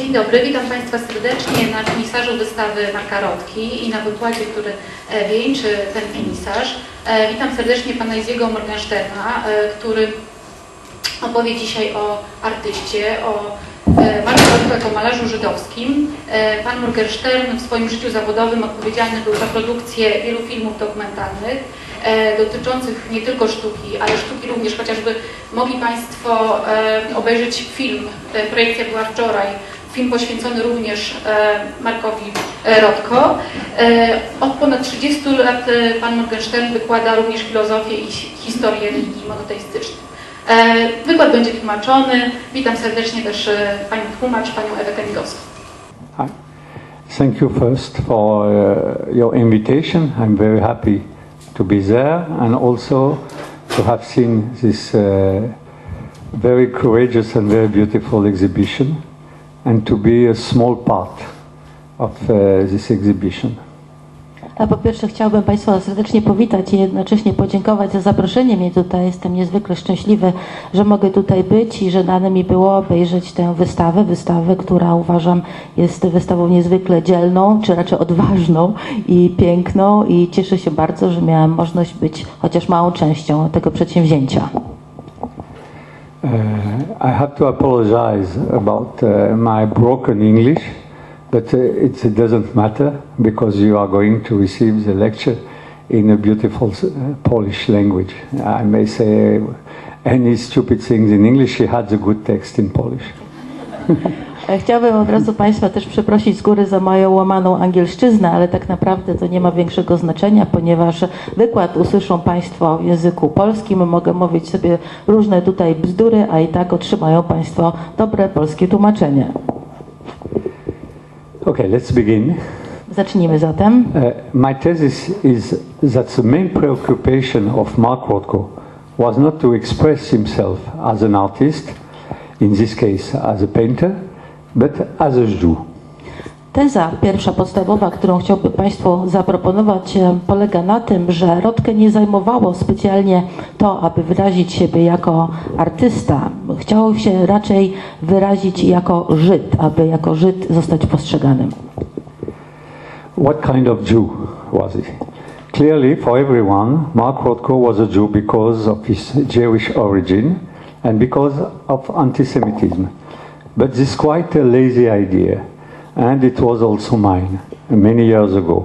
Dzień dobry, witam Państwa serdecznie na finisarzu wystawy Marka Rotki i na wykładzie, który e, wieńczy ten finisarz. E, Witam serdecznie Pana Iziego Morgensterna, e, który opowie dzisiaj o artyście, o Marku jako malarzu żydowskim. Pan Morgenstern w swoim życiu zawodowym odpowiedzialny był za produkcję wielu filmów dokumentalnych dotyczących nie tylko sztuki, ale sztuki również, chociażby mogli Państwo obejrzeć film, projekcja była wczoraj, film poświęcony również e, Markowi e, Rotko. E, Od ponad 30 lat pan Morgenstern wykłada również filozofię i hi- historię religii monoteistycznych. Wykład będzie tłumaczony. Witam serdecznie też Panią tłumacz, Panią Ewę Kemigowską. Hi. Thank you first for uh, your invitation. I'm very happy to be there and also to have seen this uh, very courageous and very beautiful exhibition and to be a small part of uh, this exhibition. A po pierwsze chciałbym Państwa serdecznie powitać i jednocześnie podziękować za zaproszenie mnie tutaj. Jestem niezwykle szczęśliwy, że mogę tutaj być i że dane mi było obejrzeć tę wystawę. Wystawę, która uważam jest wystawą niezwykle dzielną, czy raczej odważną i piękną i cieszę się bardzo, że miałam możliwość być chociaż małą częścią tego przedsięwzięcia. Uh, I have to apologize about uh, my broken English, but uh, it, it doesn't matter because you are going to receive the lecture in a beautiful uh, Polish language. I may say any stupid things in English, she had the good text in Polish. E, Chciałbym od razu Państwa też przeprosić z góry za moją łamaną angielszczyznę, ale tak naprawdę to nie ma większego znaczenia, ponieważ wykład usłyszą Państwo w języku polskim. Mogę mówić sobie różne tutaj bzdury, a i tak otrzymają Państwo dobre polskie tłumaczenie. Okay, let's begin. Zacznijmy zatem. Uh, my thesis is that the main preoccupation of Mark Rothko was not to express himself as an artist, in this case as a painter, but as a Jew. Teza pierwsza podstawowa, którą chciałbym Państwu zaproponować, e, polega na tym, że Rotkę nie zajmowało specjalnie to, aby wyrazić siebie jako artysta. Chciał się raczej wyrazić jako Żyd, aby jako Żyd zostać postrzeganym. What kind of Jew was he? Clearly, for everyone, Mark Rothko was a Jew because of his Jewish origin and because of anti-Semitism. But this is quite a lazy idea, and it was also mine many years ago.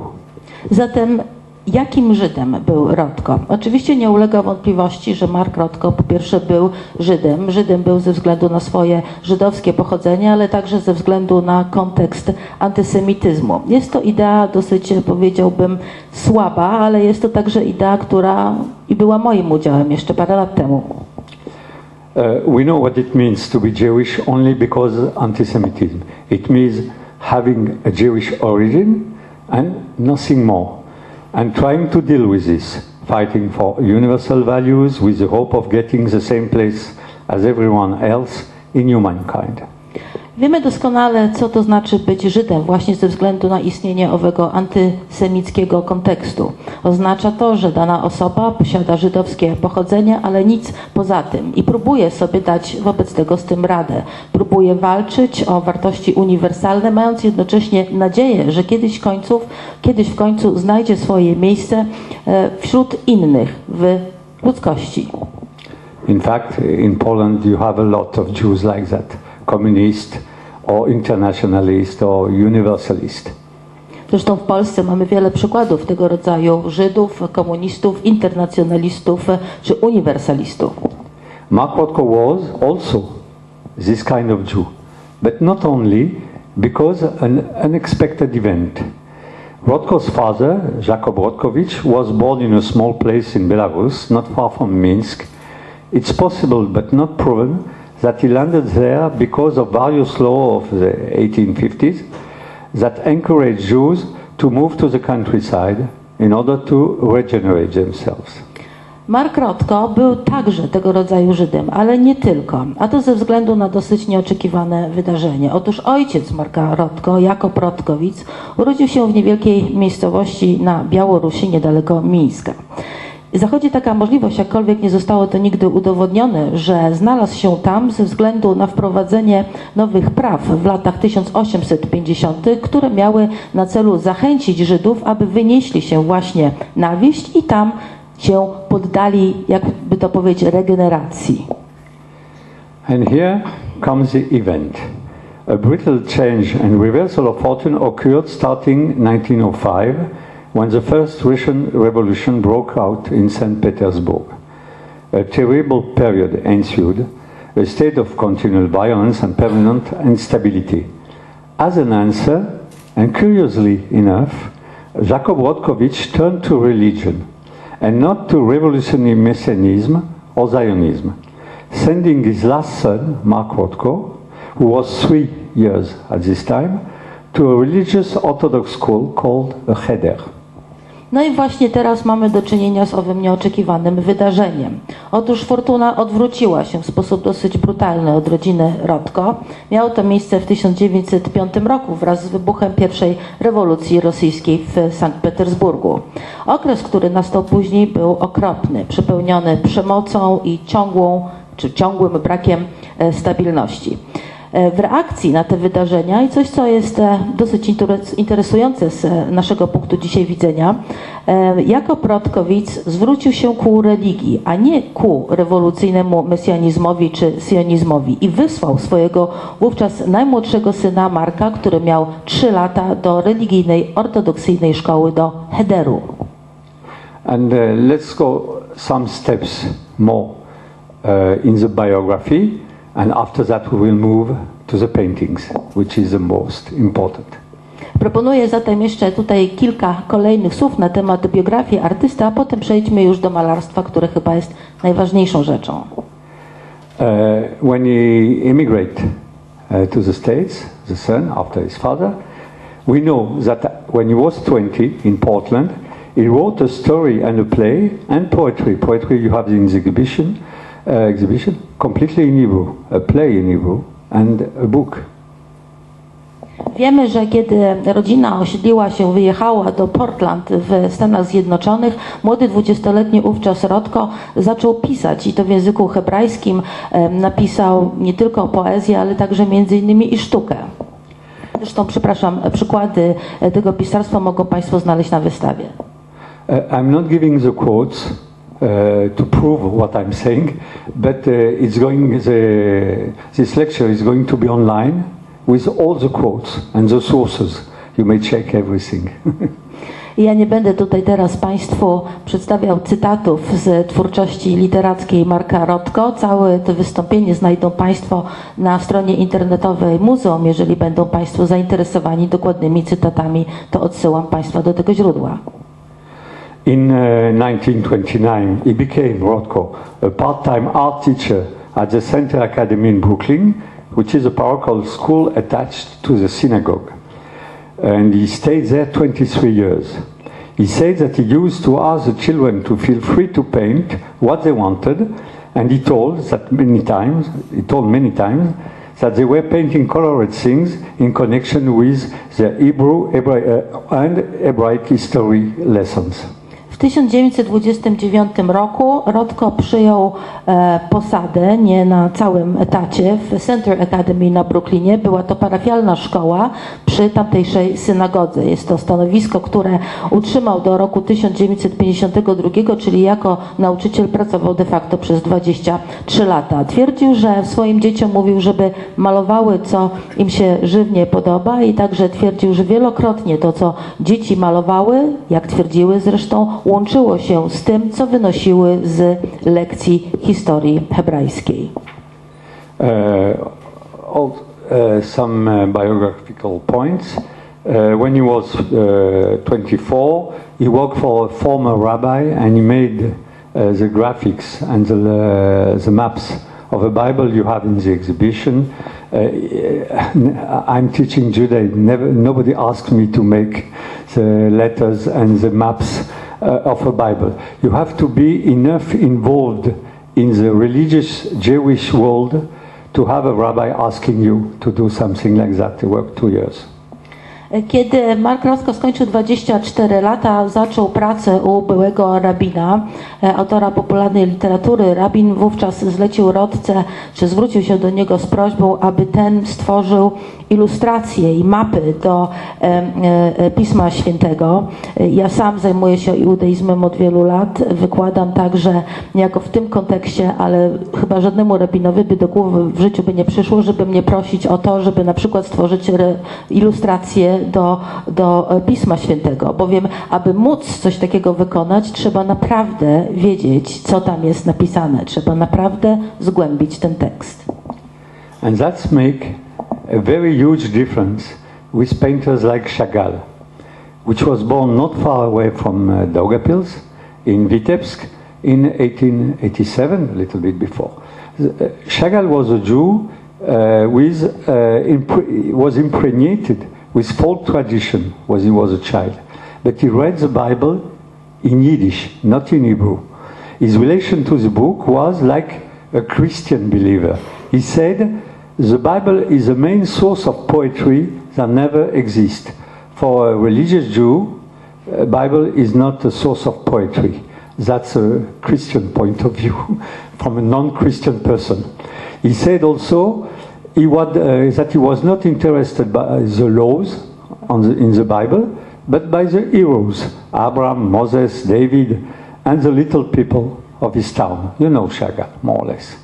Zatem jakim Żydem był Rotko? Oczywiście nie ulega wątpliwości, że Mark Rotko po pierwsze był Żydem. Żydem był ze względu na swoje żydowskie pochodzenie, ale także ze względu na kontekst antysemityzmu. Jest to idea dosyć, powiedziałbym, słaba, ale jest to także idea, która i była moim udziałem jeszcze parę lat temu. Uh, we know what it means to be Jewish only because anti-Semitism. It means having a Jewish origin and nothing more. And trying to deal with this, fighting for universal values with the hope of getting the same place as everyone else in humankind. Wiemy doskonale, co to znaczy być Żydem, właśnie ze względu na istnienie owego antysemickiego kontekstu. Oznacza to, że dana osoba posiada żydowskie pochodzenie, ale nic poza tym i próbuje sobie dać wobec tego z tym radę. Próbuje walczyć o wartości uniwersalne, mając jednocześnie nadzieję, że kiedyś, końców, kiedyś w końcu znajdzie swoje miejsce e, wśród innych w ludzkości. In fact, in Poland you have a lot of Jews like that, communist or internationalist or universalist. Zresztą w Polsce mamy wiele przykładów tego rodzaju Żydów, komunistów, internacjonalistów czy uniwersalistów. Mark Rothko was also this kind of Jew, but not only because an unexpected event. Rothko's father, Jakob Rotkowicz, was born in a small place in Belarus, not far from Minsk. It's possible, but not proven, that he landed there because of various laws of the 1850s that encouraged Jews to move to the countryside in order to regenerate themselves. Mark Rotko był także tego rodzaju Żydem, ale nie tylko, a to ze względu na dosyć nieoczekiwane wydarzenie. Otóż ojciec Marka Rotko, Jakob Rotkowic, urodził się w niewielkiej miejscowości na Białorusi, niedaleko Mińska. Zachodzi taka możliwość, jakkolwiek nie zostało to nigdy udowodnione, że znalazł się tam ze względu na wprowadzenie nowych praw w latach 1850, które miały na celu zachęcić Żydów, aby wynieśli się właśnie na wieś i tam się poddali, jakby to powiedzieć, regeneracji. And here comes the event. A brutal change and reversal of fortune occurred starting 1905 when the first Russian Revolution broke out in St. Petersburg. A terrible period ensued, a state of continual violence and permanent instability. As an answer, and curiously enough, Jacob Rodkovich turned to religion and not to revolutionary messianism or Zionism, sending his last son, Mark Rothko, who was three years at this time, to a religious Orthodox school called a Cheder. No i właśnie teraz mamy do czynienia z owym nieoczekiwanym wydarzeniem. Otóż fortuna odwróciła się w sposób dosyć brutalny od rodziny Rodko. Miało to miejsce w 1905 roku wraz z wybuchem pierwszej rewolucji rosyjskiej w Sankt Petersburgu. Okres, który nastał później był okropny, przepełniony przemocą i ciągłą czy ciągłym brakiem e, stabilności. E, W reakcji na te wydarzenia i coś, co jest e, dosyć interes- interesujące z e, naszego punktu dzisiaj widzenia, Jakob Rodkowicz zwrócił się ku religii, a nie ku rewolucyjnemu mesjanizmowi czy sionizmowi i wysłał swojego wówczas najmłodszego syna Marka, który miał 3 lata do religijnej, ortodoksyjnej szkoły do Hederu. And uh, let's go some steps more uh, in the biography, and after that we will move to the paintings, which is the most important. Proponuję zatem jeszcze tutaj kilka kolejnych słów na temat biografii artysty, a potem przejdźmy już do malarstwa, które chyba jest najważniejszą rzeczą. Uh, when he immigrated uh, to the States, the son after his father, we know that when he was 20 in Portland, he wrote a story and a play and poetry. Poetry you have in the exhibition, exhibition completely in Hebrew, a play in Hebrew and a book. Wiemy, że kiedy rodzina osiedliła się, wyjechała do Portland w Stanach Zjednoczonych, młody dwudziestoletni wówczas Rodko zaczął pisać i to w języku hebrajskim em, napisał nie tylko poezję, ale także między innymi i sztukę. Zresztą, przepraszam, przykłady e, tego pisarstwa mogą Państwo znaleźć na wystawie. I'm not giving the quotes uh, to prove what I'm saying, but uh, it's going. The, this lecture is going to be online with all the quotes and the sources. You may check everything. Ja nie będę tutaj teraz Państwu przedstawiał cytatów z twórczości literackiej Marka Rotko. Całe to wystąpienie znajdą Państwo na stronie internetowej muzeum. Jeżeli będą Państwo zainteresowani dokładnymi cytatami, to odsyłam Państwa do tego źródła. In uh, 1929, he became Rothko, a part-time art teacher at the Center Academy in Brooklyn, which is a parochial school attached to the synagogue. And he stayed there 23 years. He said that he used to ask the children to feel free to paint what they wanted, and he told that many times, he told many times, that they were painting colored things in connection with their Hebrew, Hebra- uh, and Hebraic history lessons. W 1929 roku Rodko przyjął e, posadę, nie na całym etacie, w Center Academy na Brooklynie. Była to parafialna szkoła przy tamtejszej synagodze. Jest to stanowisko, które utrzymał do roku 1952, czyli jako nauczyciel pracował de facto przez 23 lata. Twierdził, że swoim dzieciom mówił, żeby malowały, co im się żywnie podoba i także twierdził, że wielokrotnie to, co dzieci malowały, jak twierdziły zresztą, łączyło się z tym, co wynosiły z lekcji historii hebrajskiej. Uh, all, uh, some biographical points. Uh, when he was uh, 24, he worked for a former rabbi and he made the graphics and the, the maps of the Bible you have in the exhibition. Uh, I'm teaching Judaism. Never, nobody asked me to make the letters and the maps uh, of a Bible. You have to be enough involved in the religious Jewish world to have a rabbi asking you to do something like that. It worked two years. Kiedy Mark Rothko skończył 24 lata, zaczął pracę u byłego rabina, e, autora popularnej literatury. Rabin wówczas zlecił Rodce, czy zwrócił się do niego z prośbą, aby ten stworzył ilustracje i mapy do e, e, Pisma Świętego. Ja sam zajmuję się judaizmem od wielu lat. Wykładam także niejako w tym kontekście, ale chyba żadnemu rabinowi by do głowy w życiu by nie przyszło, żeby mnie prosić o to, żeby na przykład stworzyć ilustracje do, do Pisma Świętego. Bowiem, aby móc coś takiego wykonać, trzeba naprawdę wiedzieć, co tam jest napisane. Trzeba naprawdę zgłębić ten tekst. And that's make a very huge difference with painters like Chagall, which was born not far away from uh, Daugavpils in Vitebsk in 1887, a little bit before. Uh, Chagall was a Jew uh, with, uh, was impregnated with folk tradition when he was a child, but he read the Bible in Yiddish, not in Hebrew. His relation to the book was like a Christian believer. He said, The Bible is the main source of poetry that never exists. For a religious Jew, a Bible is not a source of poetry. That's a Christian point of view from a non-Christian person. He said also he was, uh, that he was not interested by the laws the, in the Bible, but by the heroes, Abraham, Moses, David, and the little people of his town. You know Chagall, more or less.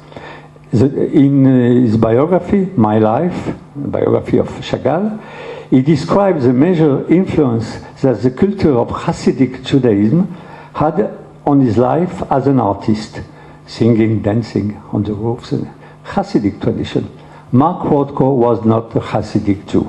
The, in uh, his biography, My Life, biography of Chagall, he describes the major influence that the culture of Hasidic Judaism had on his life as an artist, singing, dancing on the roofs, and Hasidic tradition. Mark Rothko was not a Hasidic Jew.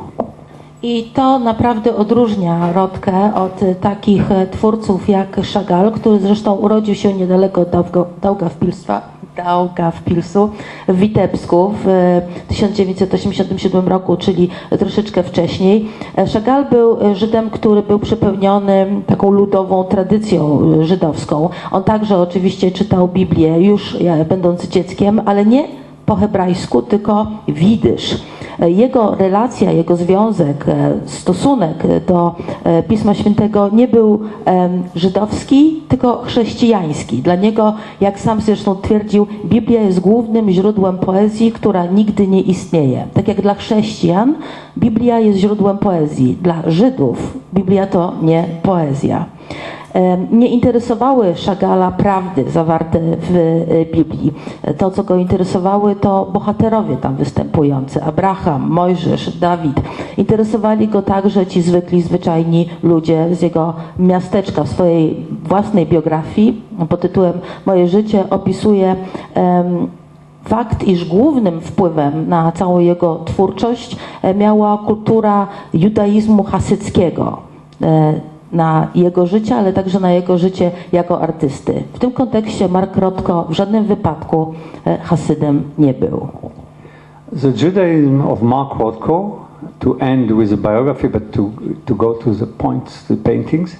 I to naprawdę odróżnia Rodkę od takich twórców jak Chagall, który zresztą urodził się niedaleko Daugo- Daugavpilstwa, Daugavpilsu w Witebsku w e, 1987 roku, czyli troszeczkę wcześniej. Chagall był Żydem, który był przepełniony taką ludową tradycją żydowską. On także oczywiście czytał Biblię już e, będąc dzieckiem, ale nie po hebrajsku, tylko widysz. Jego relacja, jego związek, e, stosunek do e, Pisma Świętego nie był żydowski, tylko chrześcijański. Dla niego, jak sam zresztą twierdził, Biblia jest głównym źródłem poezji, która nigdy nie istnieje. Tak jak dla chrześcijan, Biblia jest źródłem poezji. Dla Żydów Biblia to nie poezja. Nie interesowały Szagala prawdy zawarte w e, Biblii. To, co go interesowały, to bohaterowie tam występujący. Abraham, Mojżesz, Dawid. Interesowali go także ci zwykli, zwyczajni ludzie z jego miasteczka. W swojej własnej biografii pod tytułem Moje życie opisuje em, fakt, iż głównym wpływem na całą jego twórczość e, miała kultura judaizmu hasyckiego e, na jego życie, ale także na jego życie jako artysty. W tym kontekście Mark Rothko w żadnym wypadku e, Hasydem nie był. The Judaism of Mark Rothko, to end with the biography, but to, to go to the points, the paintings,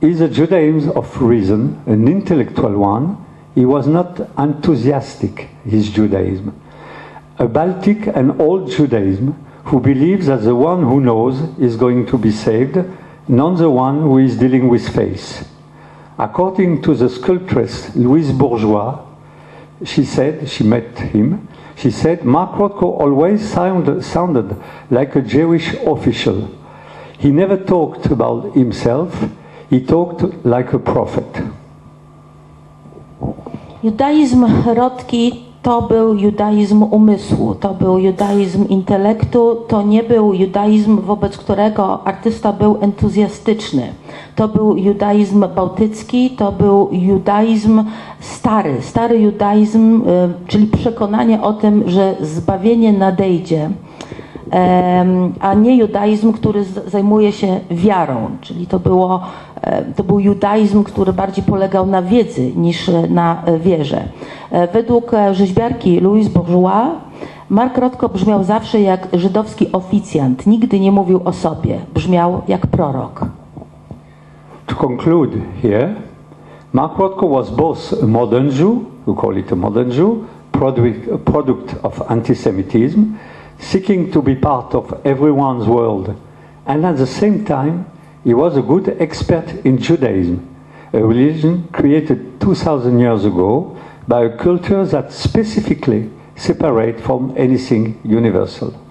is a Judaism of reason, an intellectual one. He was not enthusiastic, his Judaism. A Baltic and old Judaism who believes that the one who knows is going to be saved, not the one who is dealing with faith. According to the sculptress Louise Bourgeois, she said, she met him, she said, Mark Rothko always sounded, sounded like a Jewish official. He never talked about himself, he talked like a prophet. Judaizm Rotki to był judaizm umysłu, to był judaizm intelektu, to nie był judaizm, wobec którego artysta był entuzjastyczny. To był judaizm bałtycki, to był judaizm stary, stary judaizm, y, czyli przekonanie o tym, że zbawienie nadejdzie. A nie judaizm, który zajmuje się wiarą, czyli to, było, to był judaizm, który bardziej polegał na wiedzy niż na wierze. E, Według e, rzeźbiarki Louise Bourgeois Mark Rothko brzmiał zawsze jak żydowski oficjant, nigdy nie mówił o sobie, brzmiał jak prorok. To conclude here, Mark Rothko was both a modern Jew, we call it a modern Jew, product, product of anti Semitism, seeking to be part of everyone's world and at the same time, he was a good expert in Judaism, a religion created 2,000 years ago by a culture that specifically separate from anything universal.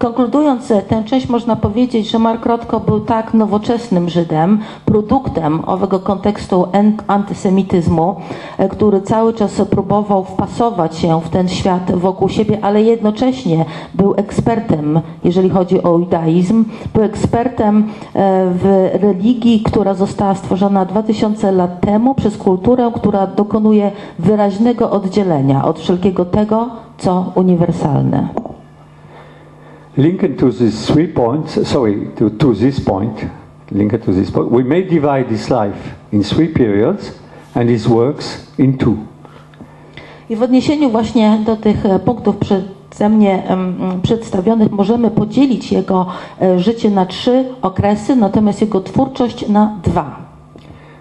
Konkludując tę część, można powiedzieć, że Mark Rothko był tak nowoczesnym Żydem, produktem owego kontekstu antysemityzmu, e, który cały czas próbował wpasować się w ten świat wokół siebie, ale jednocześnie był ekspertem, jeżeli chodzi o judaizm, był ekspertem e, w religii, która została stworzona 2000 lat temu przez kulturę, która dokonuje wyraźnego oddzielenia od wszelkiego tego, co uniwersalne. Linking to these three points, sorry, to, to this point, linked to this point, we may divide his life in three periods and his works in two. I w odniesieniu właśnie do tych punktów przeze mnie em, przedstawionych możemy podzielić jego życie na trzy okresy, natomiast jego twórczość na dwa.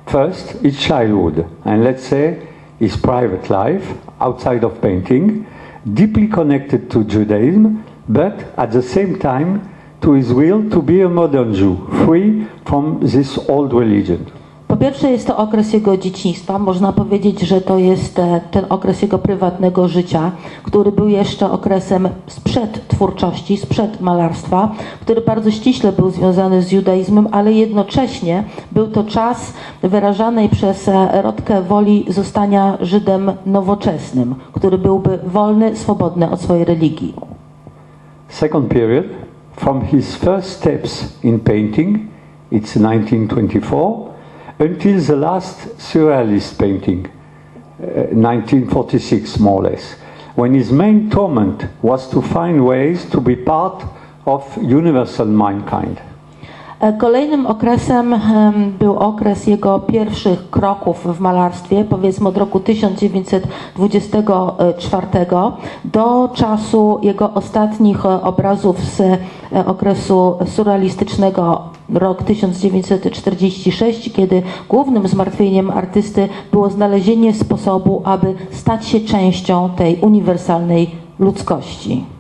First, his childhood, and let's say his private life outside of painting, deeply connected to Judaism, but at the same time to his will to be a modern Jew, free from this old religion. Po pierwsze jest to okres jego dzieciństwa. Można powiedzieć, że to jest e, ten okres jego prywatnego życia, który był jeszcze okresem sprzed twórczości, sprzed malarstwa, który bardzo ściśle był związany z judaizmem, ale jednocześnie był to czas wyrażanej przez e, Rodkę woli zostania Żydem nowoczesnym, który byłby wolny, swobodny od swojej religii. Second period, from his first steps in painting, it's 1924, until the last surrealist painting, uh, 1946 more or less, when his main torment was to find ways to be part of universal mankind. Kolejnym okresem em, był okres jego pierwszych kroków w malarstwie, powiedzmy od roku 1924 do czasu jego ostatnich e, obrazów z e, okresu surrealistycznego, rok 1946, kiedy głównym zmartwieniem artysty było znalezienie sposobu, aby stać się częścią tej uniwersalnej ludzkości.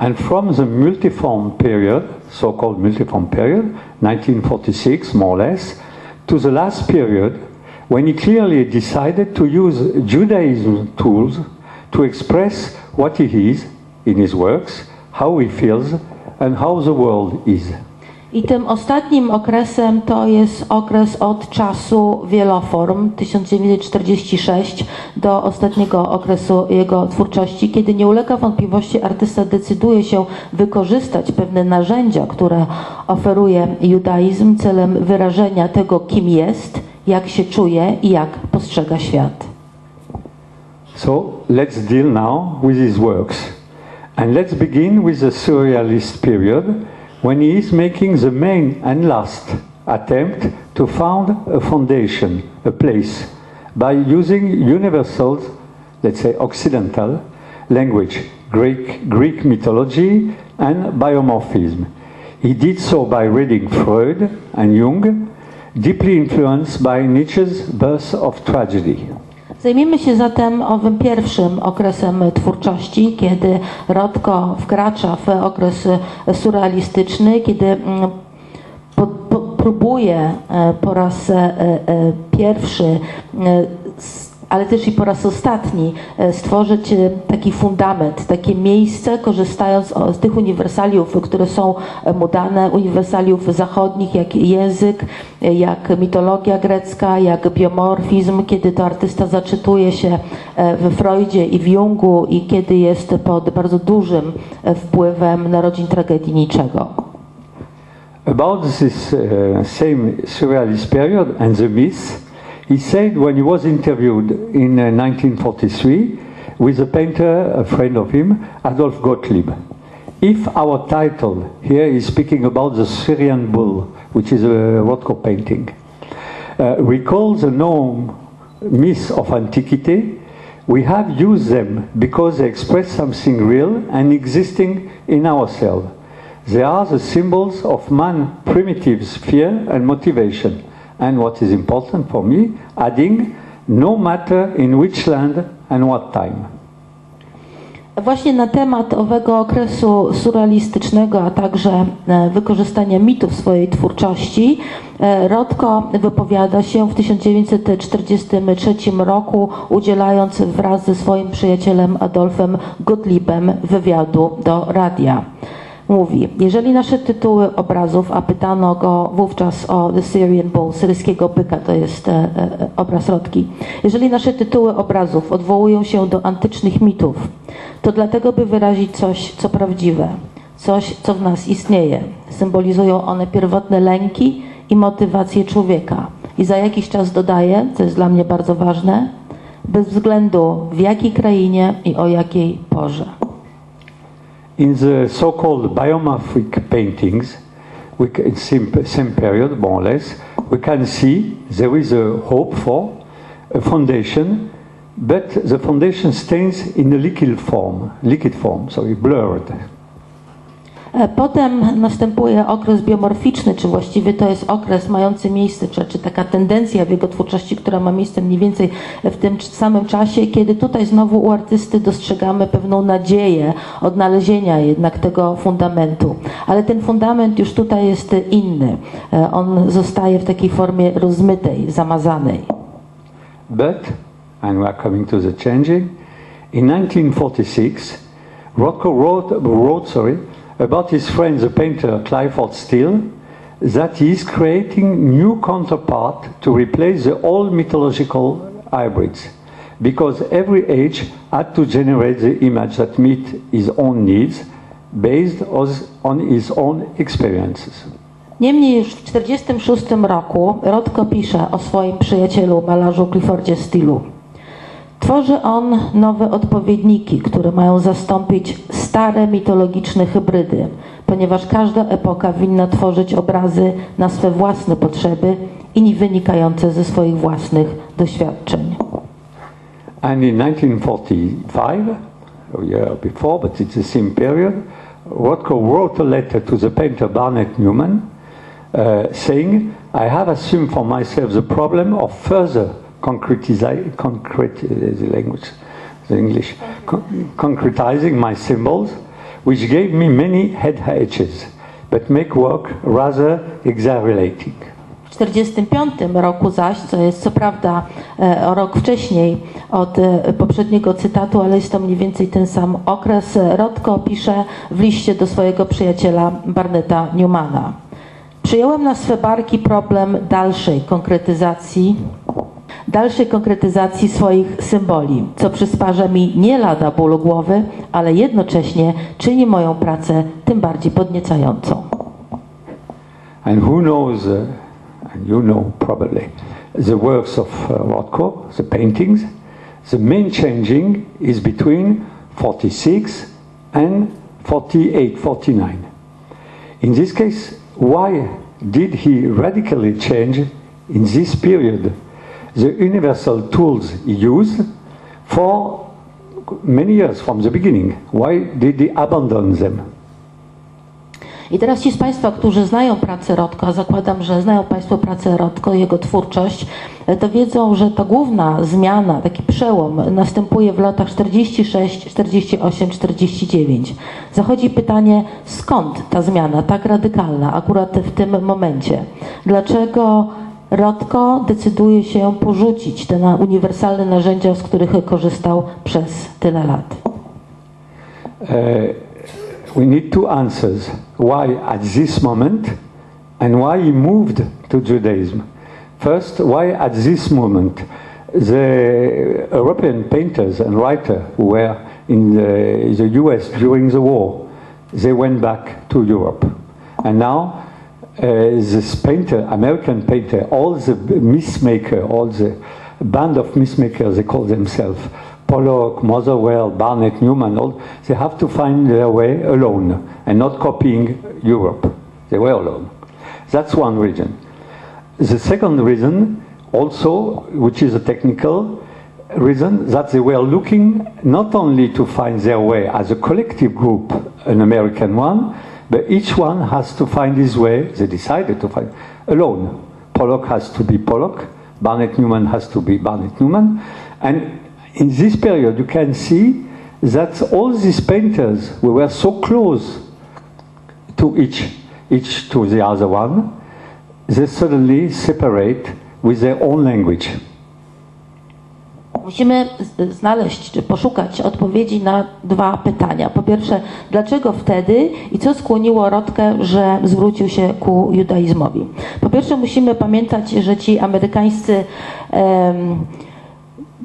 And from the multiform period, so-called multiform period, 1946 more or less, to the last period, when he clearly decided to use Judaism tools to express what he is in his works, how he feels, and how the world is. I tym ostatnim okresem to jest okres od czasu wieloform 1946 do ostatniego okresu jego twórczości, kiedy nie ulega wątpliwości artysta decyduje się wykorzystać pewne narzędzia, które oferuje judaizm celem wyrażenia tego, kim jest, jak się czuje i jak postrzega świat. So let's deal now with his works. And let's begin with the surrealist period when he is making the main and last attempt to found a foundation, a place, by using universal, let's say Occidental, language, Greek, Greek mythology and biomorphism. He did so by reading Freud and Jung, deeply influenced by Nietzsche's Birth of Tragedy. Zajmiemy się zatem owym pierwszym okresem twórczości, kiedy Rodko wkracza w okres surrealistyczny, kiedy mm, po, po, próbuje e, po raz e, e, pierwszy, s- ale też i po raz ostatni e, stworzyć e, taki fundament, takie miejsce, korzystając z tych uniwersaliów, które są e, mu dane, uniwersaliów zachodnich, jak język, jak mitologia grecka, jak biomorfizm, kiedy to artysta zaczytuje się we Freudzie i w Jungu i kiedy jest pod bardzo dużym wpływem narodzin tragedii niczego. About this uh, same surrealist period and the myths, he said when he was interviewed in uh, 1943 with a painter, a friend of him, Adolf Gottlieb. If our title here is speaking about the Syrian bull, which is a Rothko painting, uh, recalls a known myths of antiquity, we have used them because they express something real and existing in ourselves. They are the symbols of man's primitive fear and motivation. And what is important for me, adding, no matter in which land and what time. Właśnie na temat owego okresu surrealistycznego, a także e, wykorzystania mitu w swojej twórczości, e, Rodko wypowiada się w 1943 roku, udzielając wraz ze swoim przyjacielem Adolfem Gottliebem wywiadu do radia. Mówi, jeżeli nasze tytuły obrazów, a pytano go wówczas o The Syrian Bull, syryjskiego byka, to jest e, e, obraz Rodki. Jeżeli nasze tytuły obrazów odwołują się do antycznych mitów, to dlatego, by wyrazić coś, co prawdziwe, coś, co w nas istnieje. Symbolizują one pierwotne lęki i motywacje człowieka. I za jakiś czas dodaje, co jest dla mnie bardzo ważne, bez względu w jakiej krainie i o jakiej porze. In the so-called biomorphic paintings, we ca- in same, period, more or less, we can see there is a hope for a foundation, but the foundation stays in a liquid form, liquid form, sorry, blurred. E, Potem następuje okres biomorficzny, czy właściwie to jest okres mający miejsce, czy, czy taka tendencja w jego twórczości, która ma miejsce mniej więcej w tym samym czasie, kiedy tutaj znowu u artysty dostrzegamy pewną nadzieję odnalezienia jednak tego fundamentu. Ale ten fundament już tutaj jest inny. E, On zostaje w takiej formie rozmytej, zamazanej. But, and we are coming to the changing, in 1946, Rothko wrote, wrote sorry, about his friend, the painter Clifford Steele, that he is creating new counterpart to replace the old mythological hybrids. Because every age had to generate the image that meet his own needs based on his own experiences. Niemniej już w 1946 roku Rodko pisze o swoim przyjacielu, malarzu Cliffordzie Steelu. Tworzy on nowe odpowiedniki, które mają zastąpić stare mitologiczne hybrydy, ponieważ każda epoka winna tworzyć obrazy na swe własne potrzeby i wynikające ze swoich własnych doświadczeń. And in 1945, a year before, but it's the same period, Rothko wrote a letter to the painter Barnett Newman uh, saying, I have assumed for myself the problem of further concretizing, concrete, the language, the English, con- concretizing my symbols, which gave me many head but make work rather. W 1945 roku zaś, co jest co prawda e, rok wcześniej od e, poprzedniego cytatu, ale jest to mniej więcej ten sam okres, Rodko pisze w liście do swojego przyjaciela Barneta Newmana. Przyjąłem na swe barki problem dalszej konkretyzacji, dalszej konkretyzacji swoich symboli, co przysparza mi nie lada bólu głowy, ale jednocześnie czyni moją pracę tym bardziej podniecającą. And who knows, uh, and you know probably, the works of uh, Rothko, the paintings, the main changing is between 46 and 48, 49. In this case, why did he radically change in this period the universal tools used for many years from the beginning? Why did he abandon them? I teraz ci z Państwa, którzy znają pracę Rodko, zakładam, że znają Państwo pracę Rodko, jego twórczość, e, to wiedzą, że ta główna zmiana, taki przełom następuje w latach 46, 48, 49. Zachodzi pytanie, skąd ta zmiana tak radykalna akurat w tym momencie? Dlaczego Rodko decyduje się porzucić te na- uniwersalne narzędzia, z których korzystał przez tyle lat? we need two answers. Why at this moment and why he moved to Judaism. First, why at this moment the European painters and writers who were in the, the US during the war, they went back to Europe. And now uh, Uh, this painter, American painter, all the mistmaker, all the band of mistmakers, they call themselves, Pollock, Motherwell, Barnett, Newman, all, they have to find their way alone and not copying Europe. They were alone. That's one reason. The second reason, also, which is a technical reason, that they were looking not only to find their way as a collective group, an American one, but each one has to find his way, they decided to find, alone. Pollock has to be Pollock, Barnett Newman has to be Barnett Newman, and in this period you can see that all these painters we were so close to each, each to the other one, they suddenly separate with their own language. Musimy znaleźć czy poszukać odpowiedzi na dwa pytania. Po pierwsze, dlaczego wtedy i co skłoniło Rotkę, że zwrócił się ku judaizmowi? Po pierwsze, musimy pamiętać, że ci amerykańscy em,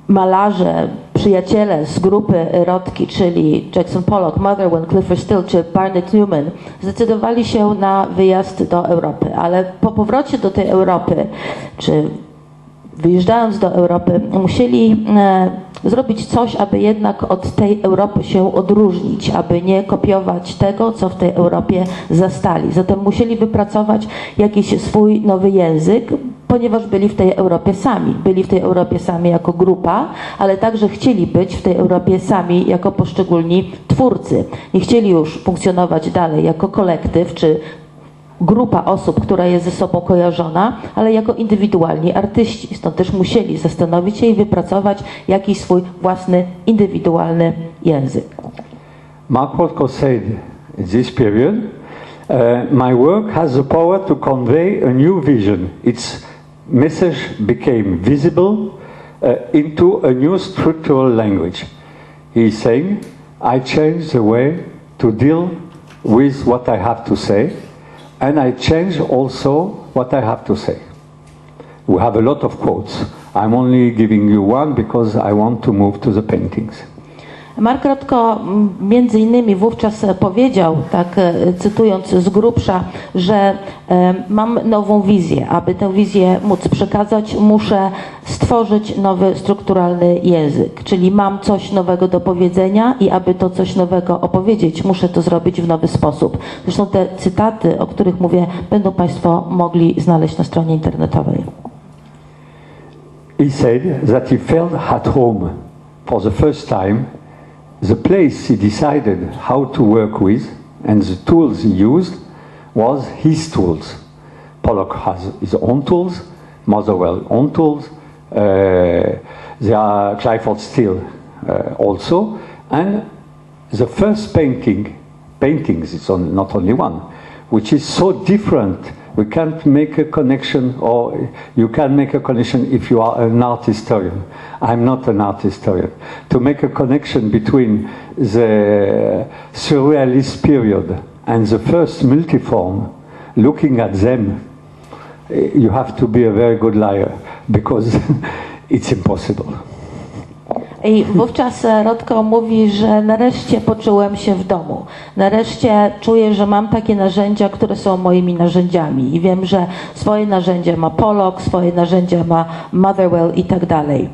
malarze, przyjaciele z grupy Rotki, czyli Jackson Pollock, Motherwell, Clifford Still czy Barnett Newman, zdecydowali się na wyjazd do Europy, ale po powrocie do tej Europy, czy wyjeżdżając do Europy, musieli e, zrobić coś, aby jednak od tej Europy się odróżnić, aby nie kopiować tego, co w tej Europie zastali. Zatem musieli wypracować jakiś swój nowy język, ponieważ byli w tej Europie sami. Byli w tej Europie sami jako grupa, ale także chcieli być w tej Europie sami jako poszczególni twórcy. Nie chcieli już funkcjonować dalej jako kolektyw czy grupa osób, która jest ze sobą kojarzona, ale jako indywidualni artyści. Stąd też musieli zastanowić się i wypracować jakiś swój własny, indywidualny język. Mark Rothko said in this period, uh, my work has the power to convey a new vision. Its message became visible uh, into a new structural language. He is saying, I changed the way to deal with what I have to say, and I change also what I have to say. We have a lot of quotes. I'm only giving you one because I want to move to the paintings. Mark Rotko między innymi wówczas powiedział, tak e, cytując z grubsza, że e, mam nową wizję. Aby tę wizję móc przekazać, muszę stworzyć nowy strukturalny język. Czyli mam coś nowego do powiedzenia i aby to coś nowego opowiedzieć, muszę to zrobić w nowy sposób. Zresztą te cytaty, o których mówię, będą Państwo mogli znaleźć na stronie internetowej. He said that he felt at home for the first time. The place he decided how to work with and the tools he used was his tools. Pollock has his own tools, Motherwell own tools, uh, there are Clifford Still uh, also, and the first painting, paintings, it's on, not only one, which is so different. We can't make a connection, or you can make a connection if you are an art historian. I'm not an art historian. To make a connection between the surrealist period and the first multiform, looking at them, eh, you have to be a very good liar because it's impossible. I wówczas e, Rodko mówi, że nareszcie poczułem się w domu. Nareszcie czuję, że mam takie narzędzia, które są moimi narzędziami. I wiem, że swoje narzędzia ma Pollock, swoje narzędzia ma Motherwell i tak dalej.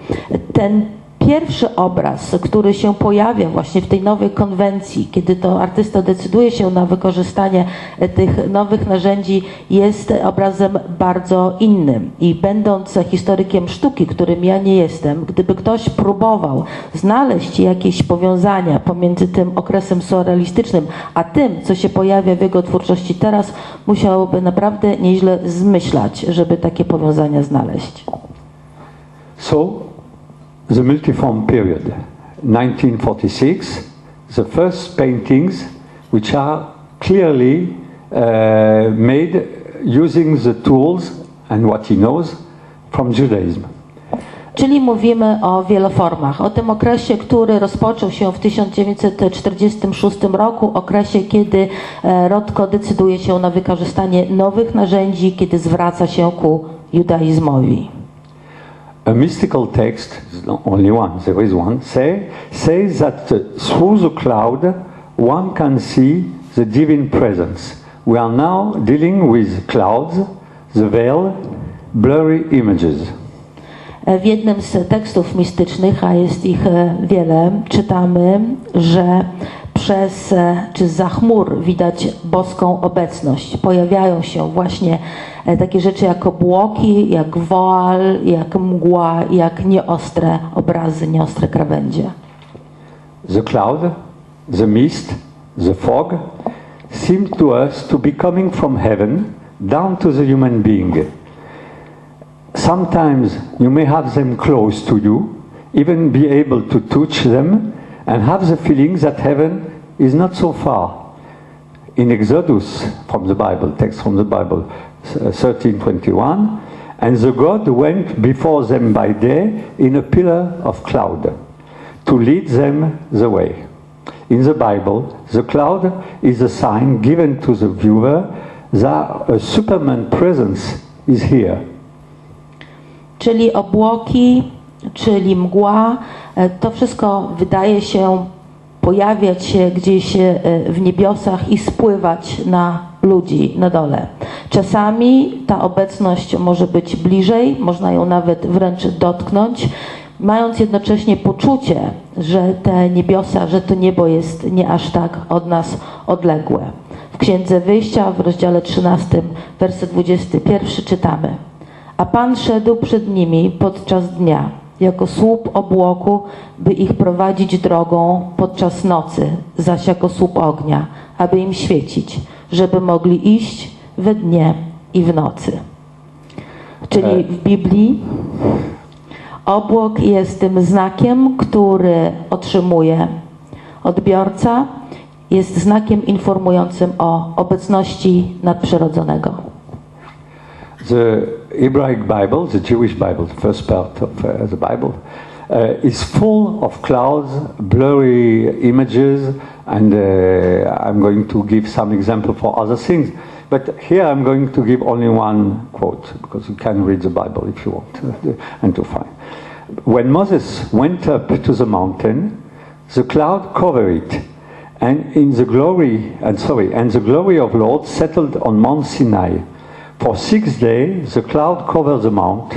Ten pierwszy obraz, który się pojawia właśnie w tej nowej konwencji, kiedy to artysta decyduje się na wykorzystanie e, tych nowych narzędzi, jest obrazem bardzo innym. I będąc historykiem sztuki, którym ja nie jestem, gdyby ktoś próbował znaleźć jakieś powiązania pomiędzy tym okresem surrealistycznym, a tym, co się pojawia w jego twórczości teraz, musiałoby naprawdę nieźle zmyślać, żeby takie powiązania znaleźć. So, the multiform period, 1946, the first paintings which are clearly uh, made using the tools and what he knows from Judaism. Czyli mówimy o wieloformach, o tym okresie, który rozpoczął się w 1946 roku, okresie, kiedy e, Rotko decyduje się na wykorzystanie nowych narzędzi, kiedy zwraca się ku judaizmowi. A mystical text, only one, there is one, say, says that through the cloud one can see the divine presence. We are now dealing with clouds, the veil, blurry images. W jednym z tekstów mistycznych, a jest ich wiele, czytamy, że przez e, czy za chmur widać boską obecność. Pojawiają się właśnie e, takie rzeczy jak obłoki, jak woal, jak mgła, jak nieostre obrazy, nieostre krawędzie. The cloud, the mist, the fog seem to us to be coming from heaven down to the human being. Sometimes you may have them close to you, even be able to touch them, and have the feeling that heaven is not so far. In Exodus from the Bible, text from the Bible, uh, thirteen twenty-one, and the God went before them by day in a pillar of cloud to lead them the way. In the Bible, the cloud is a sign given to the viewer that a Superman presence is here. Czyli obłoki, czyli mgła, to wszystko wydaje się pojawiać się gdzieś e, w niebiosach i spływać na ludzi na dole. Czasami ta obecność może być bliżej, można ją nawet wręcz dotknąć, mając jednocześnie poczucie, że te niebiosa, że to niebo jest nie aż tak od nas odległe. W Księdze Wyjścia w rozdziale 13, werset 21 czytamy: A Pan szedł przed nimi podczas dnia, jako słup obłoku, by ich prowadzić drogą podczas nocy, zaś jako słup ognia, aby im świecić, żeby mogli iść we dnie i w nocy. Czyli w Biblii obłok jest tym znakiem, który otrzymuje odbiorca, jest znakiem informującym o obecności nadprzyrodzonego. The Hebraic Bible, the Jewish Bible, the first part of uh, the Bible, uh, is full of clouds, blurry images, and uh, I'm going to give some example for other things. But here I'm going to give only one quote because you can read the Bible if you want and to find. When Moses went up to the mountain, the cloud covered it, and in the glory and sorry, and the glory of Lord settled on Mount Sinai. For six days the cloud covered the mount,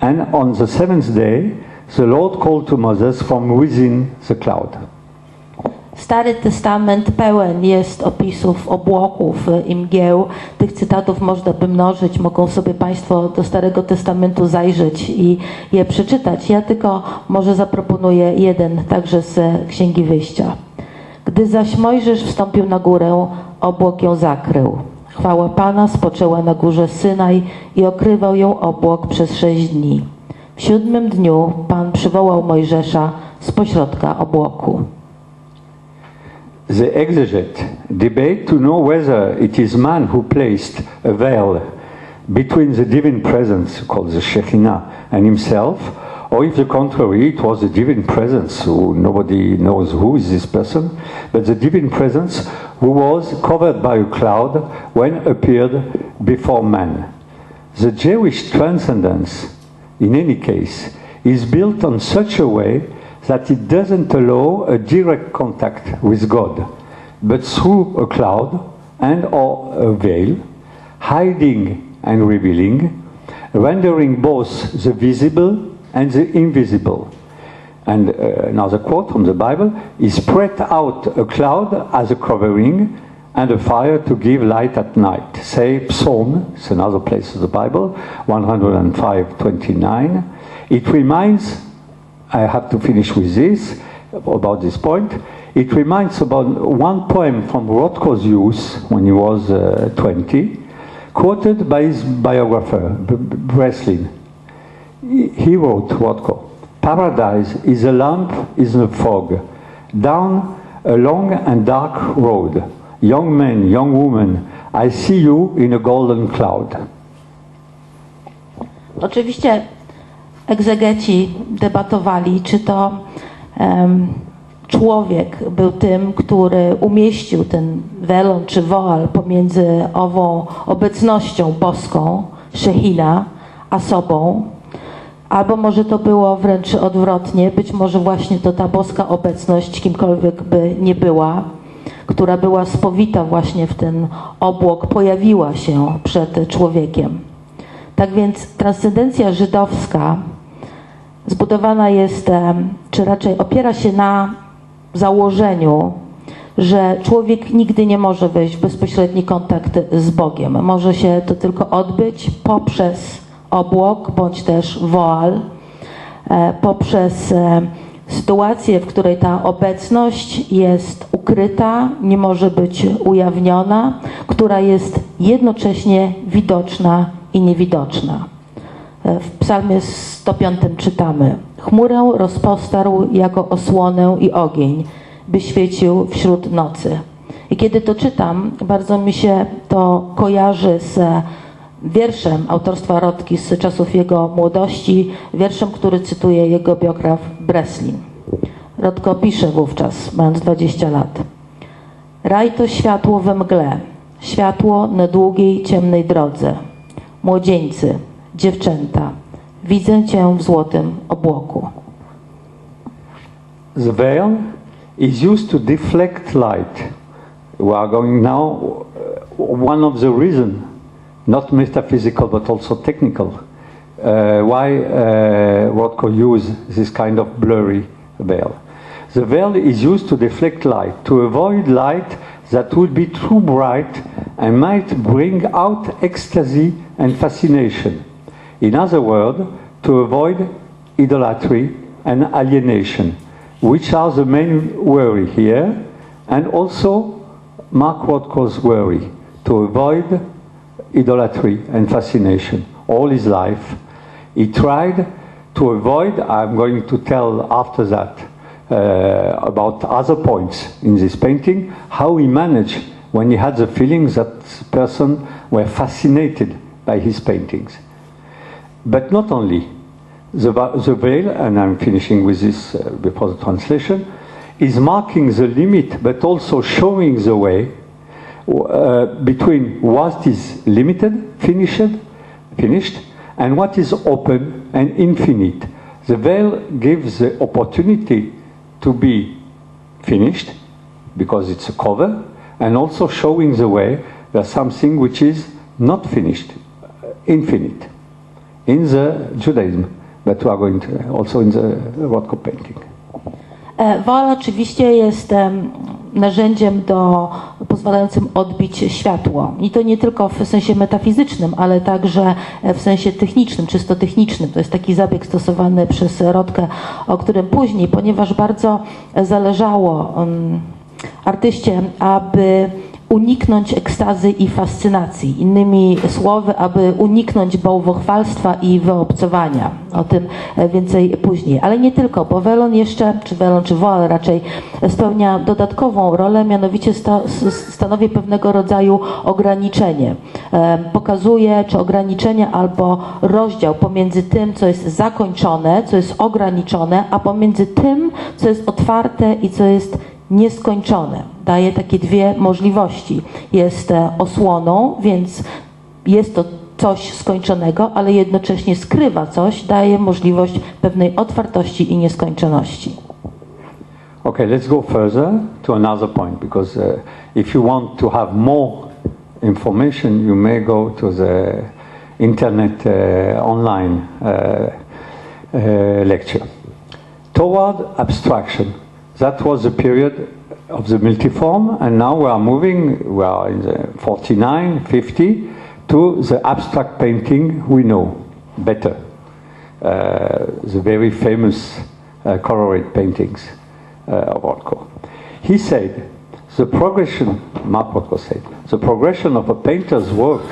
and on the seventh day the Lord called to Moses from within the cloud. Stary Testament pełen jest opisów obłoków i mgieł. Tych cytatów można by mnożyć. Mogą sobie Państwo do Starego Testamentu zajrzeć i je przeczytać. Ja tylko może zaproponuję jeden, także z Księgi Wyjścia. Gdy zaś Mojżesz wstąpił na górę, obłok ją zakrył. Chwała Pana spoczęła na górze Synaj i okrywał ją obłok przez sześć dni. W siódmym dniu Pan przywołał Mojżesza z pośrodka obłoku. The exeget debate to know whether it is man who placed a veil between the divine presence, called the Shekinah, and himself, or if the contrary, it was the divine presence who nobody knows who is this person, but the divine presence who was covered by a cloud when appeared before man. The Jewish transcendence, in any case, is built on such a way that it doesn't allow a direct contact with God, but through a cloud and or a veil, hiding and revealing, rendering both the visible and the invisible. And uh, another quote from the Bible is spread out a cloud as a covering and a fire to give light at night. Say Psalm, it's another place of the Bible, 105, 29. It reminds, I have to finish with this, about this point. It reminds about one poem from Rothko's youth when he was uh, 20, quoted by his biographer, Breslin. He wrote, Rothko, Paradise is a lamp is a fog, down a long and dark road. Young man, young woman, I see you in a golden cloud. Oczywiście egzegeci debatowali, czy to em, człowiek był tym, który umieścił ten welon czy woal pomiędzy ową obecnością boską, Szechina, a sobą, albo może to było wręcz odwrotnie, być może właśnie to ta boska obecność, kimkolwiek by nie była, która była spowita właśnie w ten obłok, pojawiła się przed człowiekiem. Tak więc transcendencja żydowska zbudowana jest, czy raczej opiera się na założeniu, że człowiek nigdy nie może wejść w bezpośredni kontakt z Bogiem. Może się to tylko odbyć poprzez obłok bądź też woal, e, poprzez e, sytuację, w której ta obecność jest ukryta, nie może być ujawniona, która jest jednocześnie widoczna i niewidoczna. E, W psalmie 105 czytamy Chmurę rozpostarł jako osłonę i ogień, by świecił wśród nocy. I kiedy to czytam, bardzo mi się to kojarzy z wierszem autorstwa Rodki z czasów jego młodości, wierszem, który cytuje jego biograf Breslin. Rodko pisze wówczas, mając 20 lat. Raj to światło we mgle, światło na długiej, ciemnej drodze. Młodzieńcy, dziewczęta, widzę Cię w złotym obłoku. The veil is used to deflect light. We are going now, one of the reasons, not metaphysical but also technical, uh, why uh, Rothko used this kind of blurry veil. The veil is used to deflect light, to avoid light that would be too bright and might bring out ecstasy and fascination. In other words, to avoid idolatry and alienation, which are the main worry here, and also Mark Rothko's worry, to avoid idolatry and fascination all his life. He tried to avoid, I'm going to tell after that uh, about other points in this painting, how he managed when he had the feeling that person were fascinated by his paintings. But not only, the, the veil, and I'm finishing with this uh, before the translation, is marking the limit but also showing the way uh, between what is limited, finished, finished, and what is open and infinite. The veil gives the opportunity to be finished because it's a cover, and also showing the way there's something which is not finished, uh, infinite, in the Judaism, that we are going to also in the Rothko painting. E, Wola oczywiście jest em, narzędziem do, pozwalającym odbić światło. I to nie tylko w sensie metafizycznym, ale także e, w sensie technicznym, czysto technicznym. To jest taki zabieg stosowany przez Rodkę, o którym później, ponieważ bardzo zależało em, artyście, aby uniknąć ekstazy i fascynacji. Innymi słowy, aby uniknąć bałwochwalstwa i wyobcowania. O tym e, więcej później. Ale nie tylko, bo welon jeszcze, czy welon, czy woal raczej spełnia dodatkową rolę, mianowicie sta, stanowi pewnego rodzaju ograniczenie. E, Pokazuje, czy ograniczenie albo rozdział pomiędzy tym, co jest zakończone, co jest ograniczone, a pomiędzy tym, co jest otwarte i co jest nieskończone. Daje takie dwie możliwości. Jest e, osłoną, więc jest to coś skończonego, ale jednocześnie skrywa coś, daje możliwość pewnej otwartości i nieskończoności. Okay, let's go further to another point because uh, if you want to have more information, you may go to the internet uh, online uh, lecture. Toward abstraction, that was the period of the multiform, and now we are moving, we are in the 49, 50, to the abstract painting we know better. Uh, the very famous uh, colored paintings uh, of Rothko. He said, the progression, Mark Rothko said, the progression of a painter's work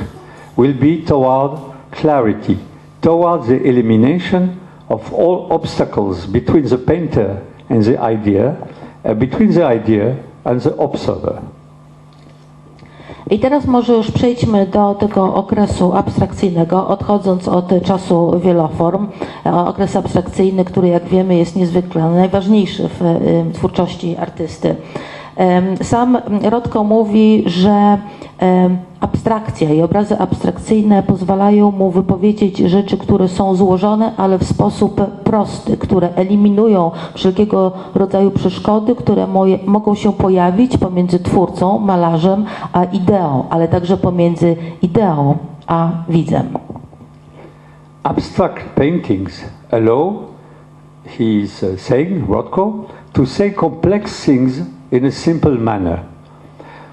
will be toward clarity, toward the elimination of all obstacles between the painter and the idea, between the idea and the observer. I teraz może już przejdźmy do tego okresu abstrakcyjnego, odchodząc od czasu wieloform. E, Okres abstrakcyjny, który jak wiemy jest niezwykle najważniejszy w e, twórczości artysty. Sam Rodko mówi, że abstrakcja i obrazy abstrakcyjne pozwalają mu wypowiedzieć rzeczy, które są złożone, ale w sposób prosty, które eliminują wszelkiego rodzaju przeszkody, które mogą się pojawić pomiędzy twórcą, malarzem, a ideą, ale także pomiędzy ideą a widzem. Abstract paintings allow, he's uh, saying, Rothko, to say complex things in a simple manner.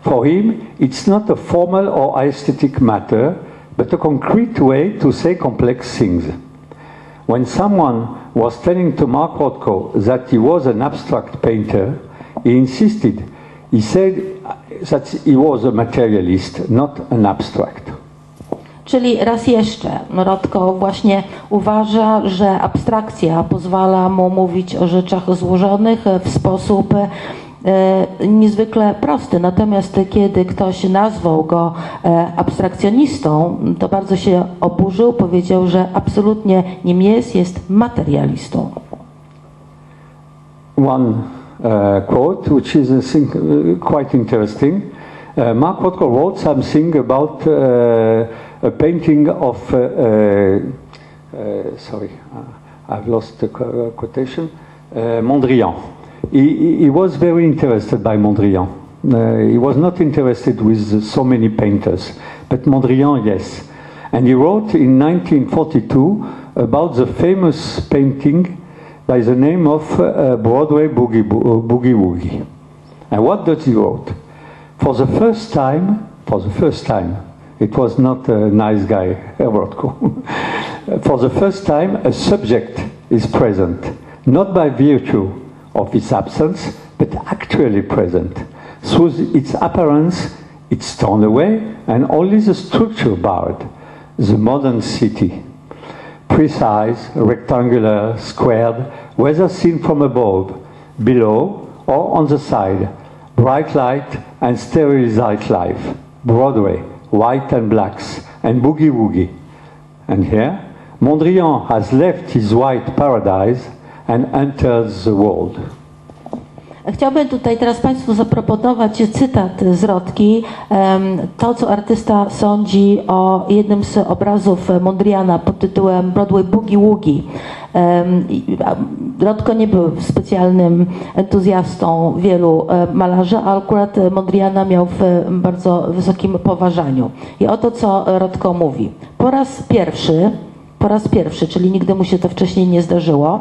For him, it's not a formal or aesthetic matter, but a concrete way to say complex things. When someone was telling to Mark Rothko that he was an abstract painter, he insisted. He said that he was a materialist, not an abstract. Czyli raz jeszcze Rodko właśnie uważa, że abstrakcja pozwala mu mówić o rzeczach złożonych w sposób niezwykle prosty. Natomiast kiedy ktoś nazwał go e, abstrakcjonistą, to bardzo się oburzył, powiedział, że absolutnie nim jest, jest materialistą. One uh, quote, which is I quite interesting. Uh, Mark Rothko wrote something about uh, a painting of, sorry, I've lost the qu- quotation, Mondrian. He, he- was very interested by Mondrian. Uh, he was not interested with so many painters, but Mondrian, yes. And he wrote in 1942 about the famous painting by the name of uh, Broadway Boogie, Bo- Boogie Woogie. And what does he wrote? For the first time, for the first time, it was not a nice guy, Rothko. for the first time, a subject is present, not by virtue of its absence, but actually present. Through its appearance, it's torn away, and only the structure barred, the modern city precise, rectangular, squared, whether seen from above, below, or on the side, bright light and sterilized life, Broadway, white and blacks, and boogie woogie. And here, Mondrian has left his white paradise and enters the world. Chciałbym tutaj teraz Państwu zaproponować cytat z Rodki. Em, To, co artysta sądzi o jednym z obrazów Mondriana pod tytułem Broadway Boogie Woogie. Rodko nie był specjalnym entuzjastą wielu e, malarzy, a akurat Mondriana miał w bardzo wysokim poważaniu. I oto, co Rodko mówi. Po raz pierwszy, po raz pierwszy, czyli nigdy mu się to wcześniej nie zdarzyło,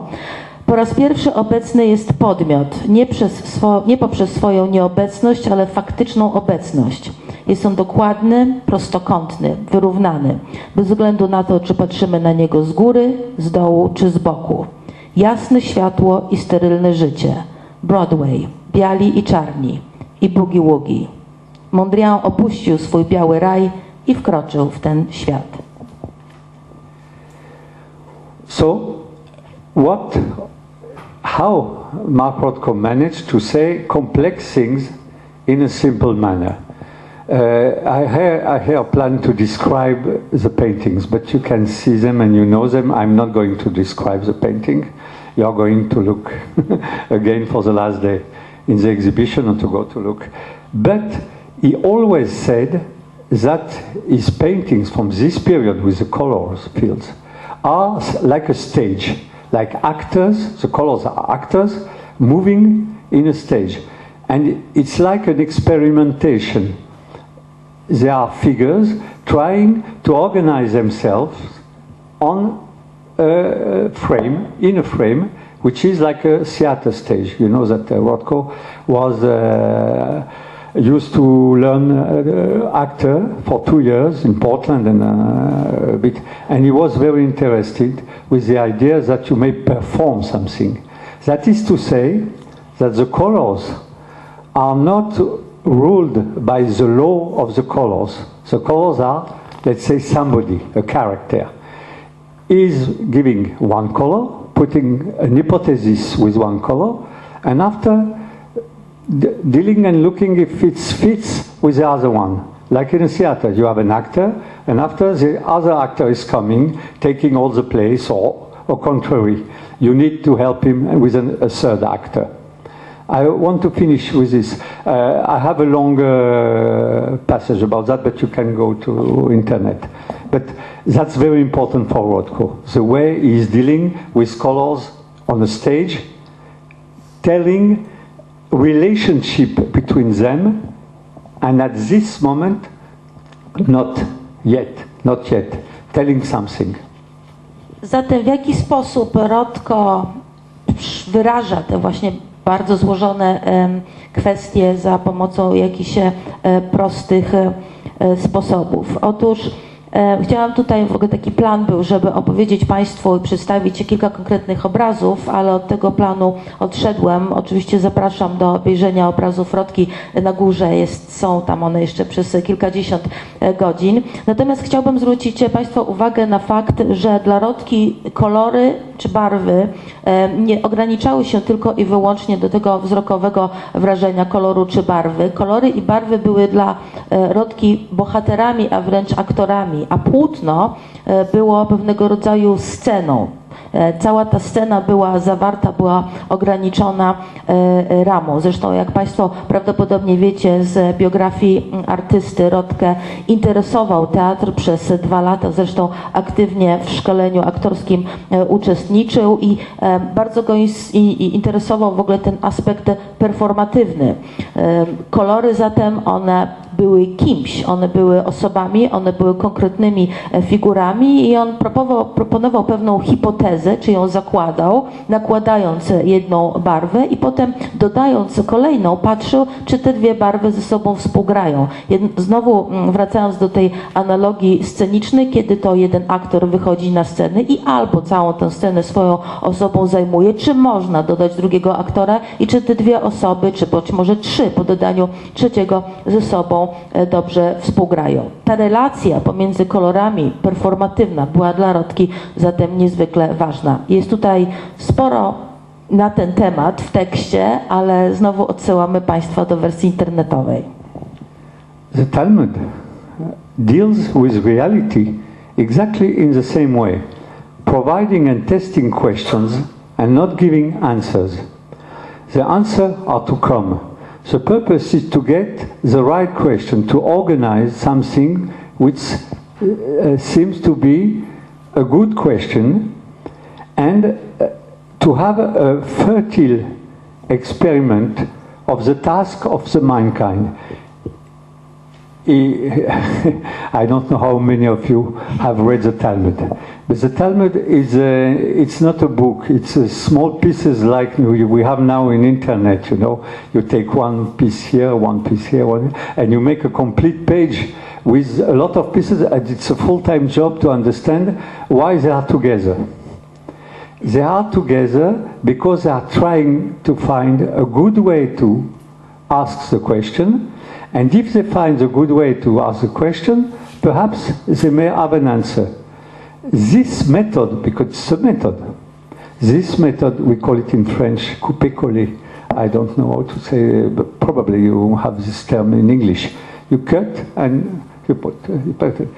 po raz pierwszy obecny jest podmiot, nie, swo, nie poprzez swoją nieobecność, ale faktyczną obecność. Jest on dokładny, prostokątny, wyrównany, bez względu na to, czy patrzymy na niego z góry, z dołu czy z boku. Jasne światło i sterylne życie. Broadway, biali i czarni i boogie woogie. Mondrian opuścił swój biały raj i wkroczył w ten świat. So, what, how Mark Rothko managed to say complex things in a simple manner? Uh, I, have, I plan to describe the paintings, but you can see them and you know them. I'm not going to describe the painting. You're going to look again for the last day in the exhibition and to go to look. But he always said that his paintings from this period with the colors fields are like a stage, like actors, the colors are actors moving in a stage. And it's like an experimentation. There are figures trying to organize themselves on a frame, in a frame, which is like a theater stage. You know that uh, Rothko was uh, used to learn uh, actor for two years in Portland and uh, a bit, and he was very interested with the idea that you may perform something. That is to say that the colors are not ruled by the law of the colors. The colors are, let's say, somebody, a character is giving one color, putting an hypothesis with one color, and after dealing and looking if it fits with the other one. Like in a theater, you have an actor, and after the other actor is coming, taking all the place, or, or contrary, you need to help him with an, a third actor. I want to finish with this. Uh, I have a longer passage about that, but you can go to internet. But that's very important for Rothko. The way he is dealing with colors on the stage, telling relationship between them, and at this moment, not yet, not yet, telling something. Zatem w jaki sposób Rodko wyraża te właśnie bardzo złożone kwestie za pomocą jakichś e, prostych e, sposobów? Otóż Chciałam tutaj, w ogóle taki plan był, żeby opowiedzieć Państwu i przedstawić kilka konkretnych obrazów, ale od tego planu odszedłem. Oczywiście zapraszam do obejrzenia obrazów Rodki na górze, jest, są tam one jeszcze przez kilkadziesiąt e, godzin. Natomiast chciałbym zwrócić Państwa uwagę na fakt, że dla Rodki kolory czy barwy nie ograniczały się tylko i wyłącznie do tego wzrokowego wrażenia koloru czy barwy. Kolory i barwy były dla e, Rodki bohaterami, a wręcz aktorami, a płótno e, było pewnego rodzaju sceną. E, Cała ta scena była zawarta, była ograniczona e, ramą. Zresztą, jak Państwo prawdopodobnie wiecie z biografii artysty Rodkę, interesował teatr przez dwa lata, zresztą aktywnie w szkoleniu aktorskim uczestniczył i bardzo go interesował w ogóle ten aspekt performatywny. Kolory zatem one były kimś, one były osobami, one były konkretnymi e, figurami i on proponował, proponował pewną hipotezę, czy ją zakładał, nakładając jedną barwę i potem dodając kolejną, patrzył, czy te dwie barwy ze sobą współgrają. Znowu mm, wracając do tej analogii scenicznej, kiedy to jeden aktor wychodzi na scenę i albo całą tę scenę swoją osobą zajmuje, czy można dodać drugiego aktora i czy te dwie osoby, czy być może trzy po dodaniu trzeciego ze sobą e, dobrze współgrają. Ta relacja pomiędzy kolorami performatywna była dla Rodki zatem niezwykle ważna. Jest tutaj sporo na ten temat w tekście, ale znowu odsyłamy Państwa do wersji internetowej. The Talmud deals with reality exactly in the same way, providing and testing questions and not giving answers. The answers are to come. The purpose is to get the right question, to organize something which uh, seems to be a good question and uh, to have a fertile experiment of the task of the mankind. I don't know how many of you have read the Talmud, but the Talmud is a, it's not a book. It's a small pieces like we we have now in internet. You know, you take one piece here, one piece here, one, and you make a complete page with a lot of pieces. And it's a full-time job to understand why they are together. They are together because they are trying to find a good way to ask the question. And if they find a good way to ask a question, perhaps they may have an answer. This method, because it's a method, this method, we call it in French, couper-coller. I don't know how to say, but probably you have this term in English. You cut and you put, you put it.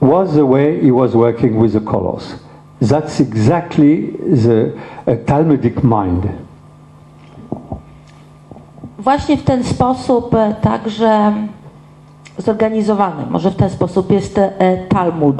Was the way he was working with the colors. That's exactly the Talmudic mind. Właśnie w ten sposób e, także zorganizowany, może w ten sposób jest e, Talmud,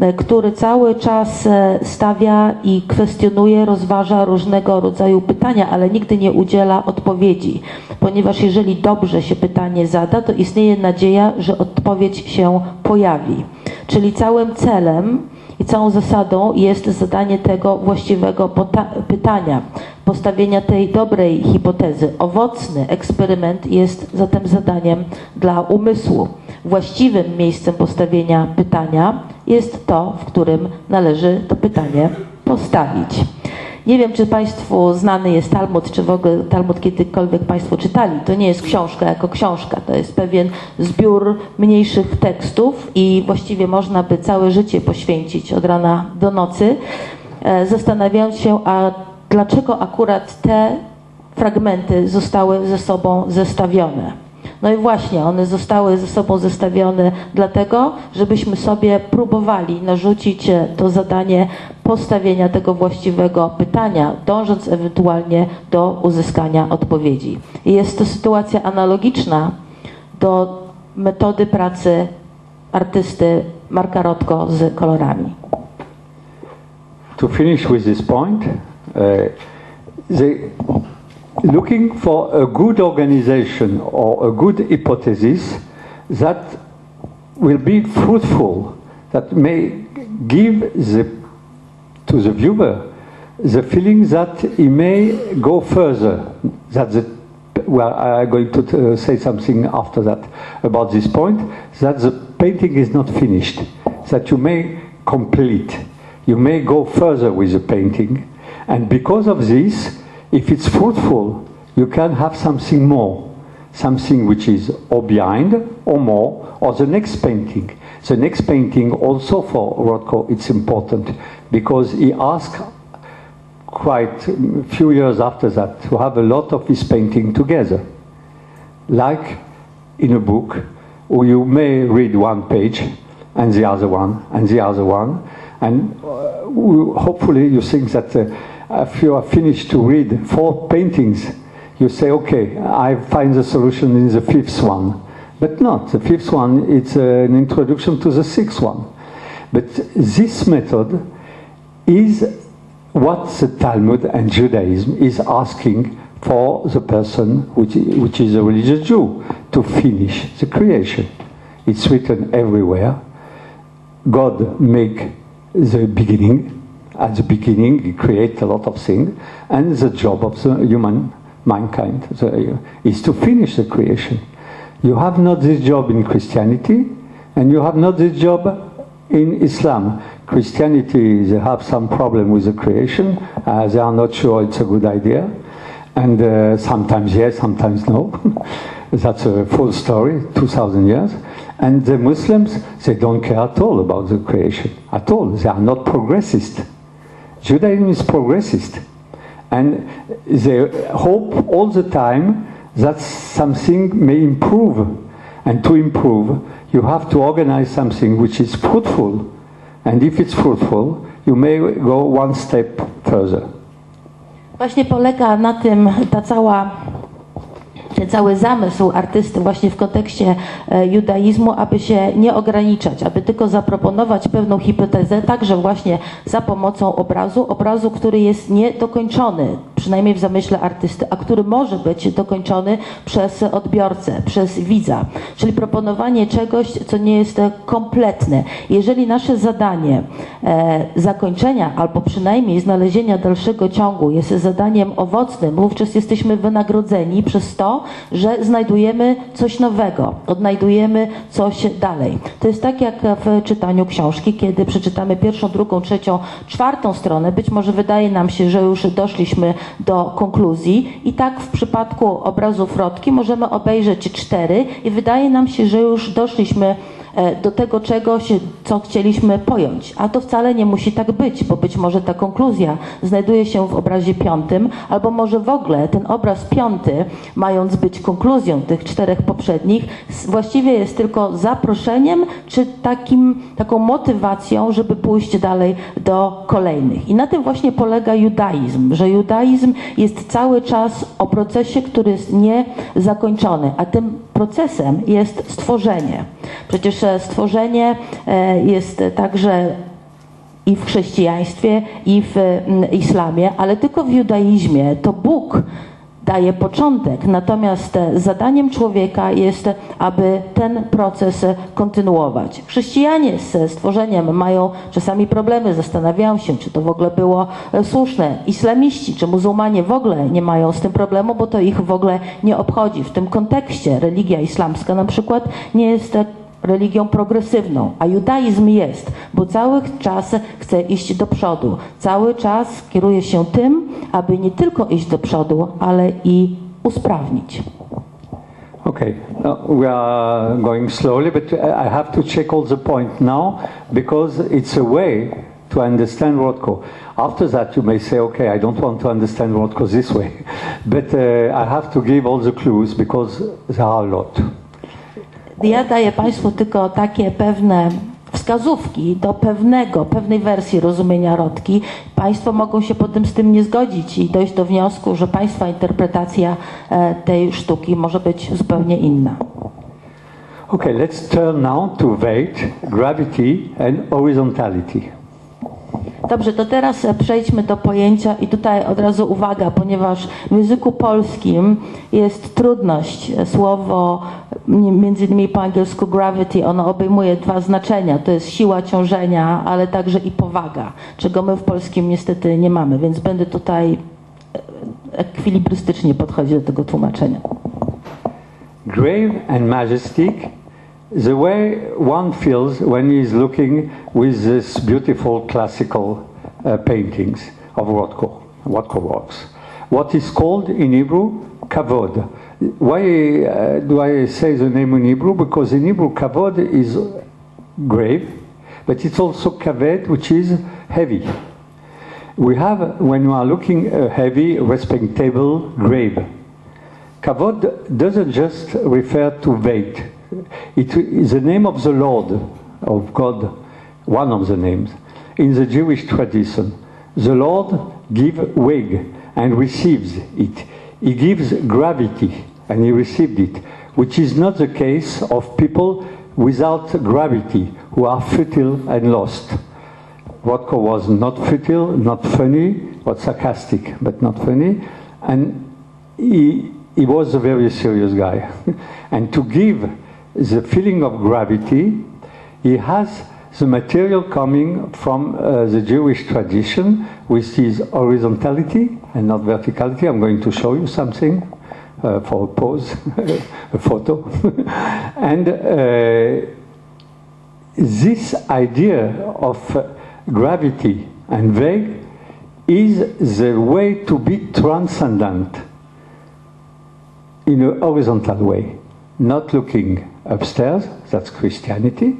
e, który cały czas stawia i kwestionuje, rozważa różnego rodzaju pytania, ale nigdy nie udziela odpowiedzi, ponieważ jeżeli dobrze się pytanie zada, to istnieje nadzieja, że odpowiedź się pojawi. Czyli całym celem i całą zasadą jest zadanie tego właściwego pytania, postawienia tej dobrej hipotezy. Owocny eksperyment jest zatem zadaniem dla umysłu. Właściwym miejscem postawienia pytania jest to, w którym należy to pytanie postawić. Nie wiem, czy Państwu znany jest Talmud, czy w ogóle Talmud kiedykolwiek Państwo czytali. To nie jest książka jako książka, to jest pewien zbiór mniejszych tekstów i właściwie można by całe życie poświęcić od rana do nocy, e, zastanawiając się, a dlaczego akurat te fragmenty zostały ze sobą zestawione. No i właśnie, one zostały ze sobą zestawione dlatego, żebyśmy sobie próbowali narzucić e, to zadanie postawienia tego właściwego pytania, dążąc ewentualnie do uzyskania odpowiedzi. I Jest to sytuacja analogiczna do metody pracy artysty Marka Rotko z kolorami. to finish with this point, uh, the, looking for a good organization or a good hypothesis that will be fruitful, that may give the, to the viewer the feeling that he may go further, that the well, I'm going to uh, say something after that about this point, that the painting is not finished, that you may complete, you may go further with the painting, and because of this, if it's fruitful, you can have something more, something which is or behind or more, or the next painting. The next painting also for Rothko, it's important because he asked quite a few years after that to have a lot of his painting together. Like in a book, where you may read one page and the other one and the other one, and uh, hopefully you think that uh, if you are finished to read four paintings, you say, okay, I find the solution in the fifth one. But not. The fifth one, it's an introduction to the sixth one. But this method is what the Talmud and Judaism is asking for the person which, which is a religious Jew to finish the creation. It's written everywhere. God make the beginning. At the beginning, He create a lot of things, and the job of the human mankind the, is to finish the creation. You have not this job in Christianity, and you have not this job in Islam. Christianity, they have some problem with the creation. Uh, they are not sure it's a good idea. And uh, sometimes yes, sometimes no. That's a full story, 2,000 years. And the Muslims, they don't care at all about the creation, at all. They are not progressist. Judaism is progressist. And they hope all the time that something may improve. And to improve, you have to organize something which is fruitful. And if it's fruitful, you may go one step further. Właśnie polega na tym ta cała ten cały zamysł artysty właśnie w kontekście e, judaizmu, aby się nie ograniczać, aby tylko zaproponować pewną hipotezę, także właśnie za pomocą obrazu, obrazu, który jest niedokończony, przynajmniej w zamyśle artysty, a który może być dokończony przez odbiorcę, przez widza, czyli proponowanie czegoś, co nie jest e, kompletne. Jeżeli nasze zadanie e, zakończenia albo przynajmniej znalezienia dalszego ciągu jest zadaniem owocnym, wówczas jesteśmy wynagrodzeni przez to, że znajdujemy coś nowego, odnajdujemy coś dalej. To jest tak jak w czytaniu książki, kiedy przeczytamy pierwszą, drugą, trzecią, czwartą stronę, być może wydaje nam się, że już doszliśmy do konkluzji. I tak w przypadku obrazu Frotki możemy obejrzeć cztery i wydaje nam się, że już doszliśmy do tego czegoś, co chcieliśmy pojąć. A to wcale nie musi tak być, bo być może ta konkluzja znajduje się w obrazie piątym, albo może w ogóle ten obraz piąty, mając być konkluzją tych czterech poprzednich, właściwie jest tylko zaproszeniem, czy takim, taką motywacją, żeby pójść dalej do kolejnych. I na tym właśnie polega judaizm, że judaizm jest cały czas o procesie, który jest niezakończony, a tym procesem jest stworzenie. Przecież e, stworzenie e, jest także i w chrześcijaństwie, i w islamie, ale tylko w judaizmie to Bóg daje początek. Natomiast e, zadaniem człowieka jest, aby ten proces e, kontynuować. Chrześcijanie z stworzeniem mają czasami problemy, zastanawiają się, czy to w ogóle było e, słuszne. Islamiści czy muzułmanie w ogóle nie mają z tym problemu, bo to ich w ogóle nie obchodzi. W tym kontekście religia islamska na przykład nie jest e, religią progresywną, a judaizm jest, bo cały czas chce iść do przodu. Cały czas kieruje się tym, aby nie tylko iść do przodu, ale i usprawnić. Okay, uh, we are going slowly, but I have to check all the point now because it's a way to understand Rothko. After that, you may say, okay, I don't want to understand Rothko this way, but uh, I have to give all the clues because there are a lot. Ja daję Państwu tylko takie pewne wskazówki do pewnego, pewnej wersji rozumienia rodki. Państwo mogą się potem z tym nie zgodzić i dojść do wniosku, że Państwa interpretacja e, tej sztuki może być zupełnie inna. Okay, let's turn now to weight, gravity, and horizontality. Dobrze, to teraz e, przejdźmy do pojęcia i tutaj od razu uwaga, ponieważ w języku polskim jest trudność. E, Słowo między innymi po angielsku gravity, ono obejmuje dwa znaczenia. To jest siła ciążenia, ale także i powaga, czego my w polskim niestety nie mamy, więc będę tutaj e, ekwilibrystycznie podchodzić do tego tłumaczenia. Grave and majestic the way one feels when he is looking with these beautiful classical uh, paintings of Rothko, Rothko works. What is called in Hebrew kavod. Why uh, do I say the name in Hebrew? Because in Hebrew kavod is grave, but it's also kaved, which is heavy. We have, when you are looking a heavy, respectable grave, Kavod doesn't just refer to weight. It is the name of the Lord, of God, one of the names. In the Jewish tradition, the Lord gives weight and receives it. He gives gravity and he received it, which is not the case of people without gravity, who are futile and lost. Rothko was not futile, not funny, but sarcastic, but not funny. And he, he was a very serious guy. and to give the feeling of gravity, he has the material coming from uh, the Jewish tradition, which is horizontality and not verticality. I'm going to show you something. Uh, for a pose, a photo. and uh, this idea of uh, gravity and vague is the way to be transcendent in a horizontal way, not looking upstairs, that's Christianity,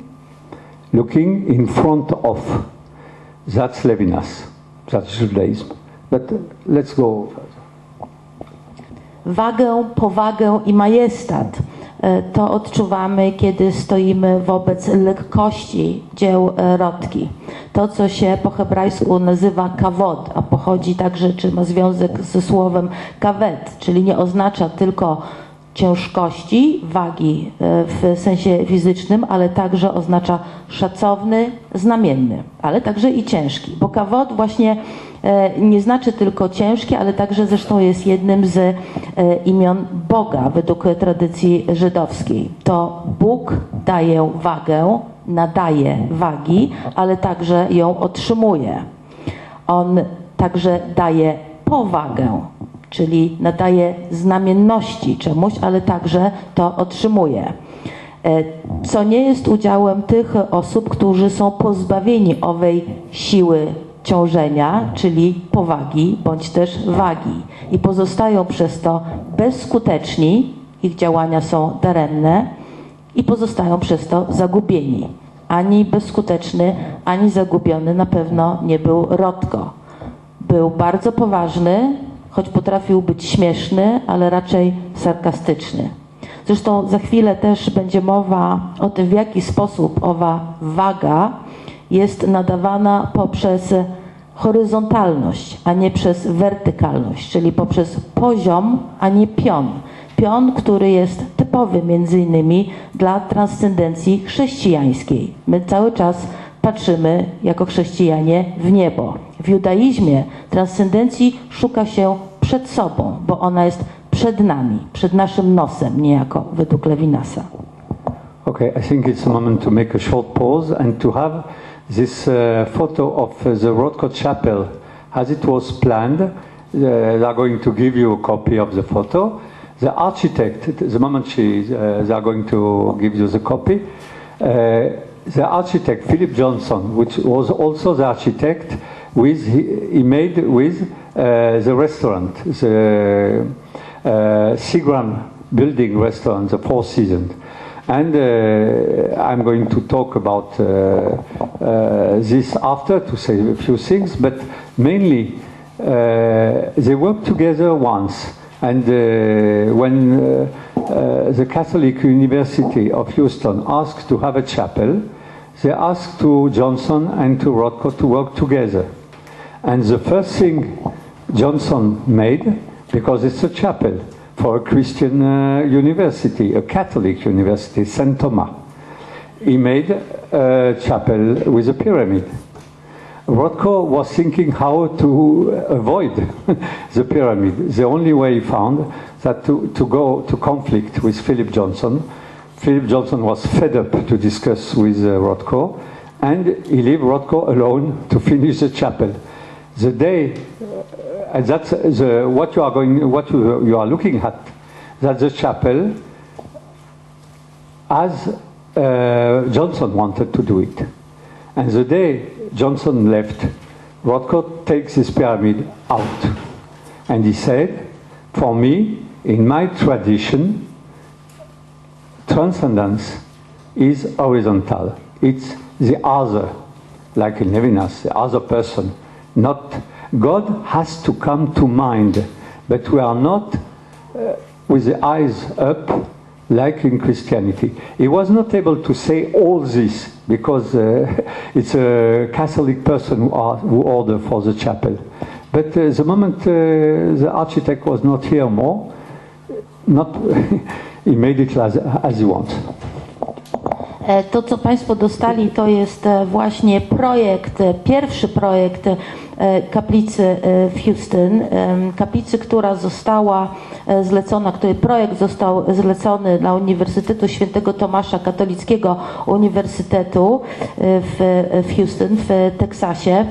looking in front of, that's Levinas, that's Judaism. But uh, let's go. Wagę, powagę i majestat e, to odczuwamy, kiedy stoimy wobec lekkości dzieł e, Rotki. To, co się po hebrajsku nazywa kawod, a pochodzi także, czy ma związek ze słowem kawet, czyli nie oznacza tylko ciężkości, wagi e, w sensie fizycznym, ale także oznacza szacowny, znamienny, ale także i ciężki, bo kawod właśnie e, nie znaczy tylko ciężki, ale także zresztą jest jednym z e, imion Boga według tradycji żydowskiej. To Bóg daje wagę, nadaje wagi, ale także ją otrzymuje. On także daje powagę, czyli nadaje znamienności czemuś, ale także to otrzymuje. E, Co nie jest udziałem tych osób, którzy są pozbawieni owej siły ciążenia, czyli powagi bądź też wagi i pozostają przez to bezskuteczni, ich działania są daremne i pozostają przez to zagubieni. Ani bezskuteczny, ani zagubiony na pewno nie był Rotko. Był bardzo poważny, choć potrafił być śmieszny, ale raczej sarkastyczny. Zresztą za chwilę też będzie mowa o tym, w jaki sposób owa waga jest nadawana poprzez horyzontalność, a nie przez wertykalność, czyli poprzez poziom, a nie pion. Pion, który jest typowy między innymi dla transcendencji chrześcijańskiej. My cały czas patrzymy jako chrześcijanie w niebo. W judaizmie transcendencji szuka się przed sobą, bo ona jest przed nami, przed naszym nosem, niejako według Levinasa. Okay, I think it's a moment to make a short pause and to have this uh, photo of uh, the Rothko Chapel as it was planned. Uh, they are going to give you a copy of the photo. The architect, the moment she, uh, they are going to give you the copy, uh, the architect Philip Johnson, which was also the architect, with he, made with uh, the restaurant, the uh, Seagram building restaurant, the Four Seasons. And uh, I'm going to talk about uh, uh, this after to say a few things, but mainly uh, they worked together once. And uh, when the Catholic University of Houston asked to have a chapel, they asked to Johnson and to Rothko to work together. And the first thing Johnson made, because it's a chapel for a Christian uh, university, a Catholic university, St. Thomas, he made a chapel with a pyramid. Rothko was thinking how to avoid the pyramid. The only way he found that to, to go to conflict with Philip Johnson. Philip Johnson was fed up to discuss with uh, Rothko, and he left Rothko alone to finish the chapel. The day, uh, that's the, what you are going, what you, you are looking at, that the chapel has uh, Johnson wanted to do it. And the day Johnson left, Rothko takes his pyramid out. And he said, for me, in my tradition, transcendence is horizontal. It's the other, like in Levinas, the other person. Not God has to come to mind, but we are not uh, with the eyes up like in Christianity. He was not able to say all this because uh, it's a Catholic person who, who ordered for the chapel. But uh, the moment uh, the architect was not here more, not E, To, co Państwo dostali, to jest e, właśnie projekt, e, pierwszy projekt kaplicy w Houston. Kaplicy, która została zlecona, który projekt został zlecony dla Uniwersytetu Świętego Tomasza Katolickiego Uniwersytetu w, w Houston, w Teksasie.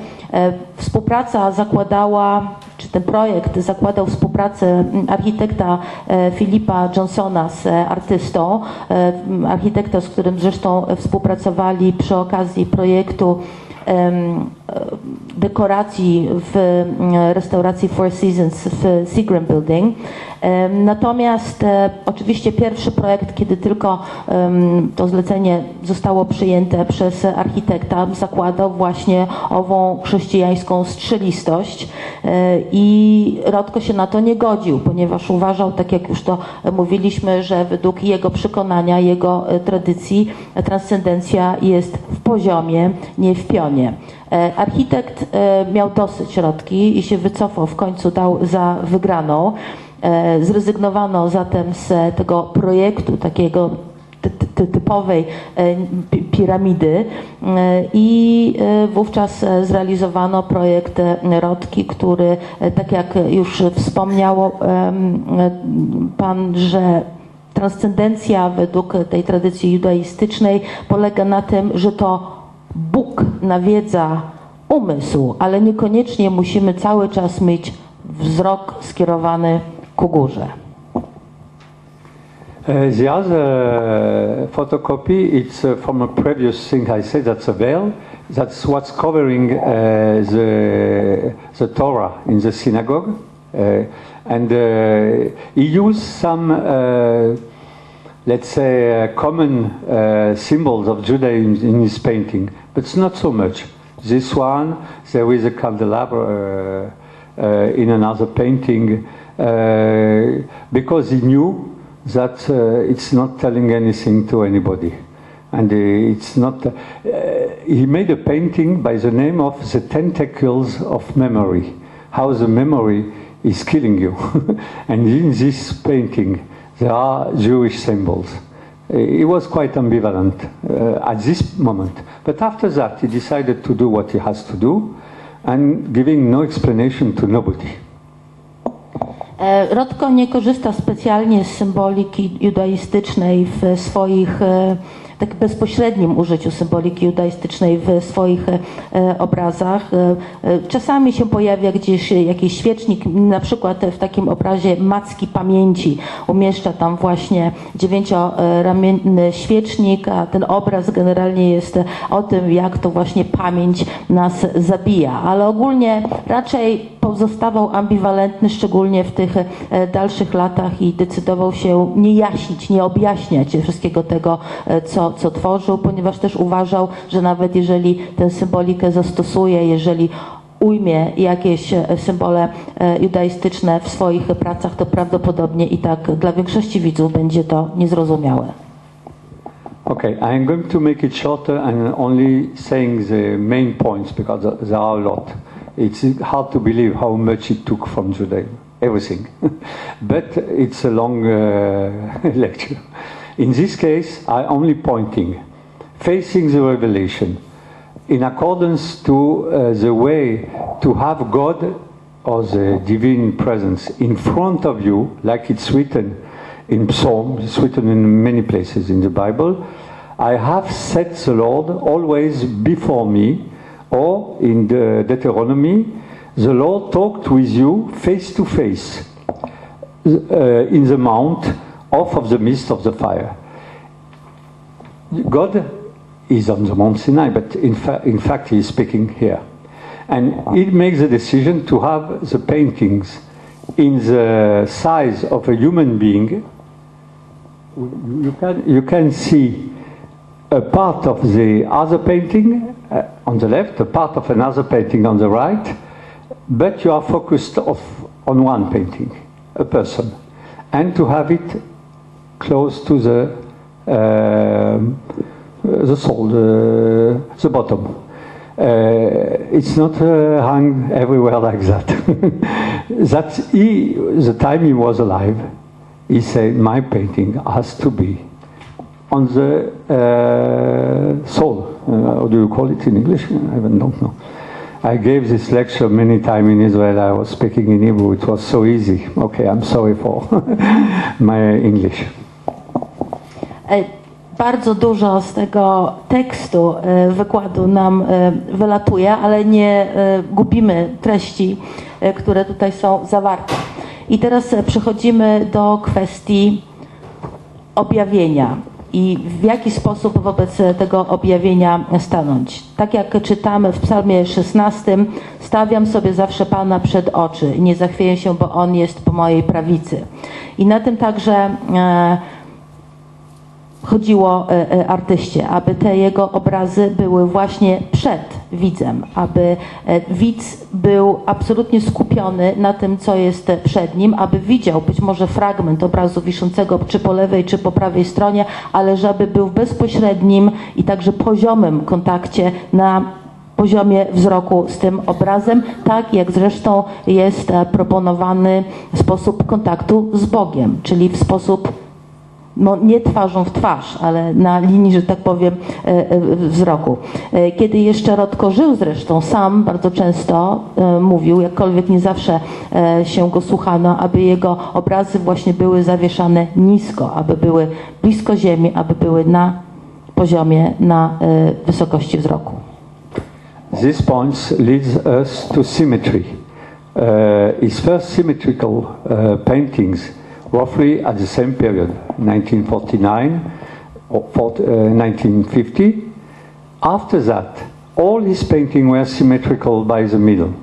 Współpraca zakładała, czy ten projekt zakładał współpracę m, architekta e, Filipa Johnsona z e, artystą, e, architekta, z którym zresztą e, współpracowali przy okazji projektu e, dekoracji w m, restauracji Four Seasons w Seagram Building. Em, Natomiast e, oczywiście pierwszy projekt, kiedy tylko to zlecenie zostało przyjęte przez architekta, zakładał właśnie ową chrześcijańską strzelistość e, i Rodko się na to nie godził, ponieważ uważał, tak jak już to mówiliśmy, że według jego przekonania, jego e, tradycji e, transcendencja jest w poziomie, nie w pionie. E, Architekt e, miał dosyć środki i się wycofał, w końcu dał za wygraną. E, Zrezygnowano zatem z tego projektu takiego ty- ty- typowej pi- piramidy i wówczas zrealizowano projekt Rodki, który, tak jak już wspomniał Pan, że transcendencja według tej tradycji judaistycznej polega na tym, że to Bóg nawiedza umysł, ale niekoniecznie musimy cały czas mieć wzrok skierowany ku górze. Uh, the other photocopy, it's uh, from a previous thing I said, that's a veil. That's what's covering uh, the, the Torah in the synagogue. Uh, and uh, he used some, let's say, uh, common uh, symbols of Judaism in his painting, but it's not so much. This one, there is a candelabra uh, in another painting, because he knew that it's not telling anything to anybody. And it's not. Uh, he made a painting by the name of The Tentacles of Memory. How the memory is killing you. and in this painting, there are Jewish symbols. He was quite ambivalent uh, at this moment. But after that, he decided to do what he has to do and giving no explanation to nobody. Rodko nie korzysta specjalnie z symboliki judaistycznej w swoich, tak bezpośrednim użyciu symboliki judaistycznej w swoich e, obrazach. E, e, Czasami się pojawia gdzieś jakiś świecznik, na przykład w takim obrazie Macki Pamięci. Umieszcza tam właśnie dziewięcioramienny świecznik, a ten obraz generalnie jest o tym, jak to właśnie pamięć nas zabija. Ale ogólnie raczej pozostawał ambiwalentny, szczególnie w tych dalszych latach i decydował się nie jaśnić, nie objaśniać wszystkiego tego, e, co, tworzył, ponieważ też uważał, że nawet jeżeli tę symbolikę zastosuje, jeżeli ujmie jakieś e, symbole e, judaistyczne w swoich pracach, to prawdopodobnie i tak dla większości widzów będzie to niezrozumiałe. Okay, I'm going to make it shorter and only saying the main points because there are a lot. It's hard to believe how much it took from Judaism, everything. but it's a long uh, lecture. In this case, I'm only pointing, facing the revelation, in accordance to uh, the way to have God or the divine presence in front of you, like it's written in Psalm, it's written in many places in the Bible. I have set the Lord always before me, or in the Deuteronomy, the Lord talked with you face to face uh, in the mount off of the midst of the fire. God is on the Mount Sinai, but in, fa- in fact, he is speaking here. And he makes a decision to have the paintings in the size of a human being. You can, you can see a part of the other painting uh, on the left, a part of another painting on the right, but you are focused on one painting, a person, and to have it close to the um, the soul, the, bottom. Uh, it's not uh, hung everywhere like that. That's he, the time he was alive, he said, my painting has to be on the uh, soul. Uh, how do you call it in English? I don't know. I gave this lecture many times in Israel. I was speaking in Hebrew. It was so easy. Okay, I'm sorry for my English. E, Bardzo dużo z tego tekstu e, wykładu nam e, wylatuje, ale nie gubimy treści, które tutaj są zawarte. I teraz przechodzimy do kwestii objawienia i w jaki sposób wobec tego objawienia stanąć. Tak jak czytamy w Psalmie 16, stawiam sobie zawsze Pana przed oczy i nie zachwieję się, bo On jest po mojej prawicy. I na tym także e, chodziło e, e, artyście, aby te jego obrazy były właśnie przed widzem, aby e, widz był absolutnie skupiony na tym, co jest przed nim, aby widział być może fragment obrazu wiszącego czy po lewej, czy po prawej stronie, ale żeby był w bezpośrednim i także poziomym kontakcie na poziomie wzroku z tym obrazem, tak jak zresztą jest proponowany sposób kontaktu z Bogiem, czyli w sposób no, nie twarzą w twarz, ale na linii, że tak powiem, e, e, wzroku. E, Kiedy jeszcze Rodko żył zresztą, sam bardzo często mówił, jakkolwiek nie zawsze się go słuchano, aby jego obrazy właśnie były zawieszane nisko, aby były blisko ziemi, aby były na poziomie, na wysokości wzroku. This point leads us to symmetry. Uh, his first symmetrical uh, paintings, roughly at the same period, 1949 or 40, uh, 1950. After that, all his paintings were symmetrical by the middle.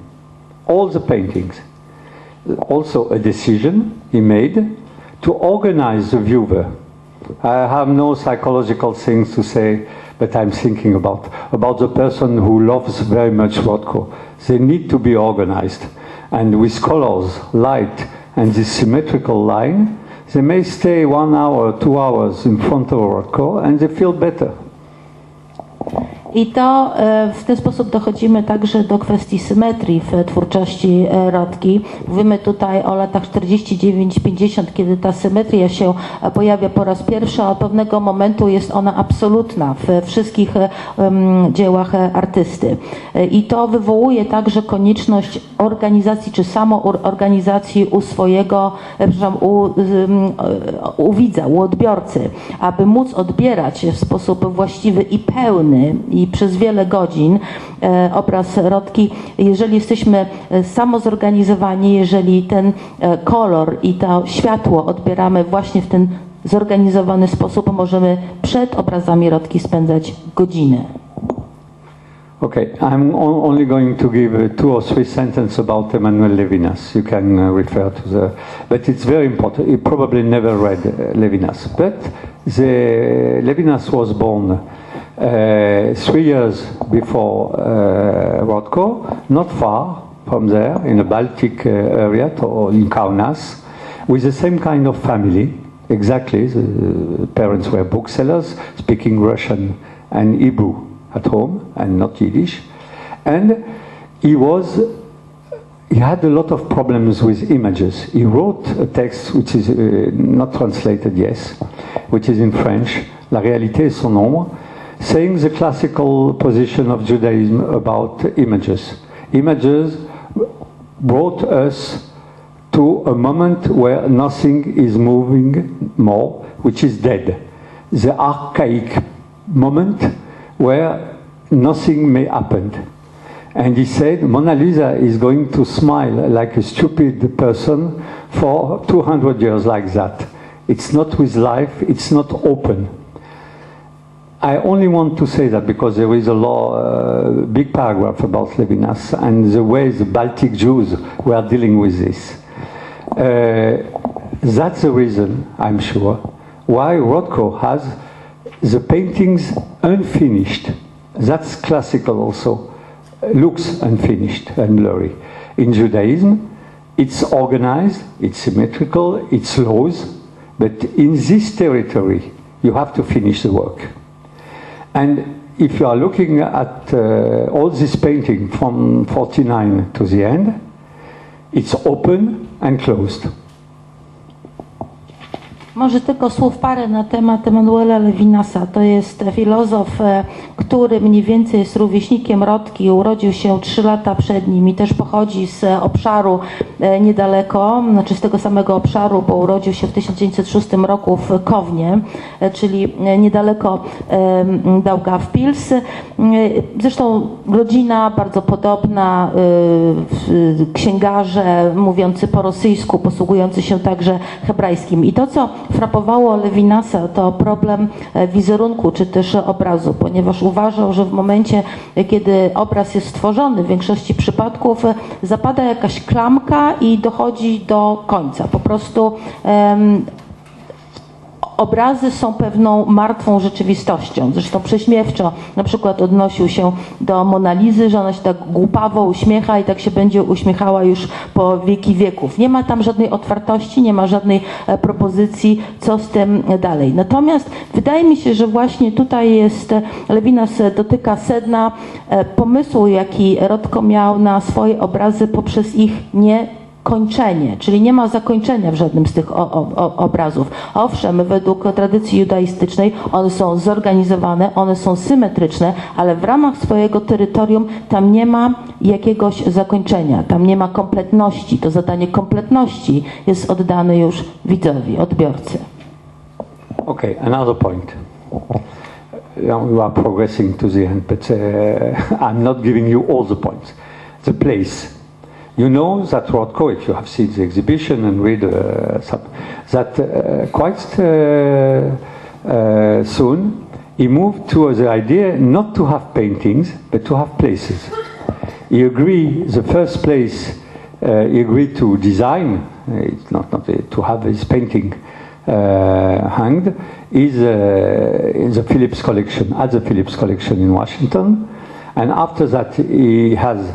All the paintings. Also, a decision he made to organize the viewer. I have no psychological things to say, but I'm thinking about about the person who loves very much Rothko. They need to be organized, and with colors, light, and this symmetrical line, they may stay one hour, two hours in front of Rothko, and they feel better. I to e, w ten sposób dochodzimy także do kwestii symetrii w twórczości e, Rodki. Mówimy tutaj o latach 49-50, kiedy ta symetria się e, pojawia po raz pierwszy, a od pewnego momentu jest ona absolutna w wszystkich dziełach artysty. I to wywołuje także konieczność organizacji, czy samoorganizacji u swojego, przepraszam, u, u widza, u odbiorcy, aby móc odbierać w sposób właściwy i pełny i przez wiele godzin e, obraz Rodki. Jeżeli jesteśmy e, samozorganizowani, jeżeli ten e, kolor i to światło odbieramy właśnie w ten zorganizowany sposób, możemy przed obrazami Rodki spędzać godziny. Okay, I'm only going to give uh, two or three sentences about Emmanuel Levinas. You can uh, refer to the, but it's very important. You probably never read uh, Levinas, but the Levinas was born uh, three years before uh, not far from there, in the Baltic uh, area, to, in Kaunas, with the same kind of family. Exactly, the parents were booksellers, speaking Russian and Hebrew at home and not Yiddish. And he was, he had a lot of problems with images. He wrote a text which is uh, not translated, yes, which is in French, La réalité est son ombre, saying the classical position of Judaism about images. Images brought us to a moment where nothing is moving more, which is dead. The archaic moment where nothing may happen. And he said, Mona Lisa is going to smile like a stupid person for 200 years like that. It's not with life, it's not open. I only want to say that because there is a law, uh, big paragraph about Levinas and the way the Baltic Jews were dealing with this. Uh, that's the reason, I'm sure, why Rothko has the paintings unfinished. That's classical also. Looks unfinished and blurry. In Judaism, it's organized, it's symmetrical, it's laws, but in this territory, you have to finish the work. And if you are looking at uh, all this painting from 49 to the end, it's open and closed. Może tylko słów parę na temat Emanuela Levinasa. To jest filozof, e, który mniej więcej jest rówieśnikiem Rodki. Urodził się trzy lata przed nim i też pochodzi z obszaru e, niedaleko, znaczy z tego samego obszaru, bo urodził się w 1906 roku w Kownie, e, czyli niedaleko Daugavpils. Zresztą rodzina bardzo podobna, księgarze mówiący po rosyjsku, posługujący się także hebrajskim. I to, co frapowało Levinasa, to problem e, wizerunku czy też obrazu, ponieważ uważał, że w momencie, kiedy obraz jest stworzony, w większości przypadków e, zapada jakaś klamka i dochodzi do końca. Po prostu em, obrazy są pewną martwą rzeczywistością. Zresztą prześmiewczo na przykład odnosił się do Monalizy, że ona się tak głupawo uśmiecha i tak się będzie uśmiechała już po wieki wieków. Nie ma tam żadnej otwartości, nie ma żadnej e, propozycji, co z tym dalej. Natomiast wydaje mi się, że właśnie tutaj jest, e, Lewinas dotyka sedna e, pomysłu, jaki Rodko miał na swoje obrazy poprzez ich nie kończenie, czyli nie ma zakończenia w żadnym z tych o, o, obrazów. Owszem, według tradycji judaistycznej one są zorganizowane, one są symetryczne, ale w ramach swojego terytorium tam nie ma jakiegoś zakończenia, tam nie ma kompletności. To zadanie kompletności jest oddane już widzowi, odbiorcy. Okay, another point. You are progressing to the end, but uh, I'm not giving you all the points. The place. You know that Rothko, if you have seen the exhibition and read uh, some, that uh, quite uh, uh, soon he moved to the idea not to have paintings, but to have places. He agreed, the first place uh, he agreed to design, uh, it's not, not to have his painting hanged, is in the Phillips collection, at the Phillips collection in Washington. And after that, he has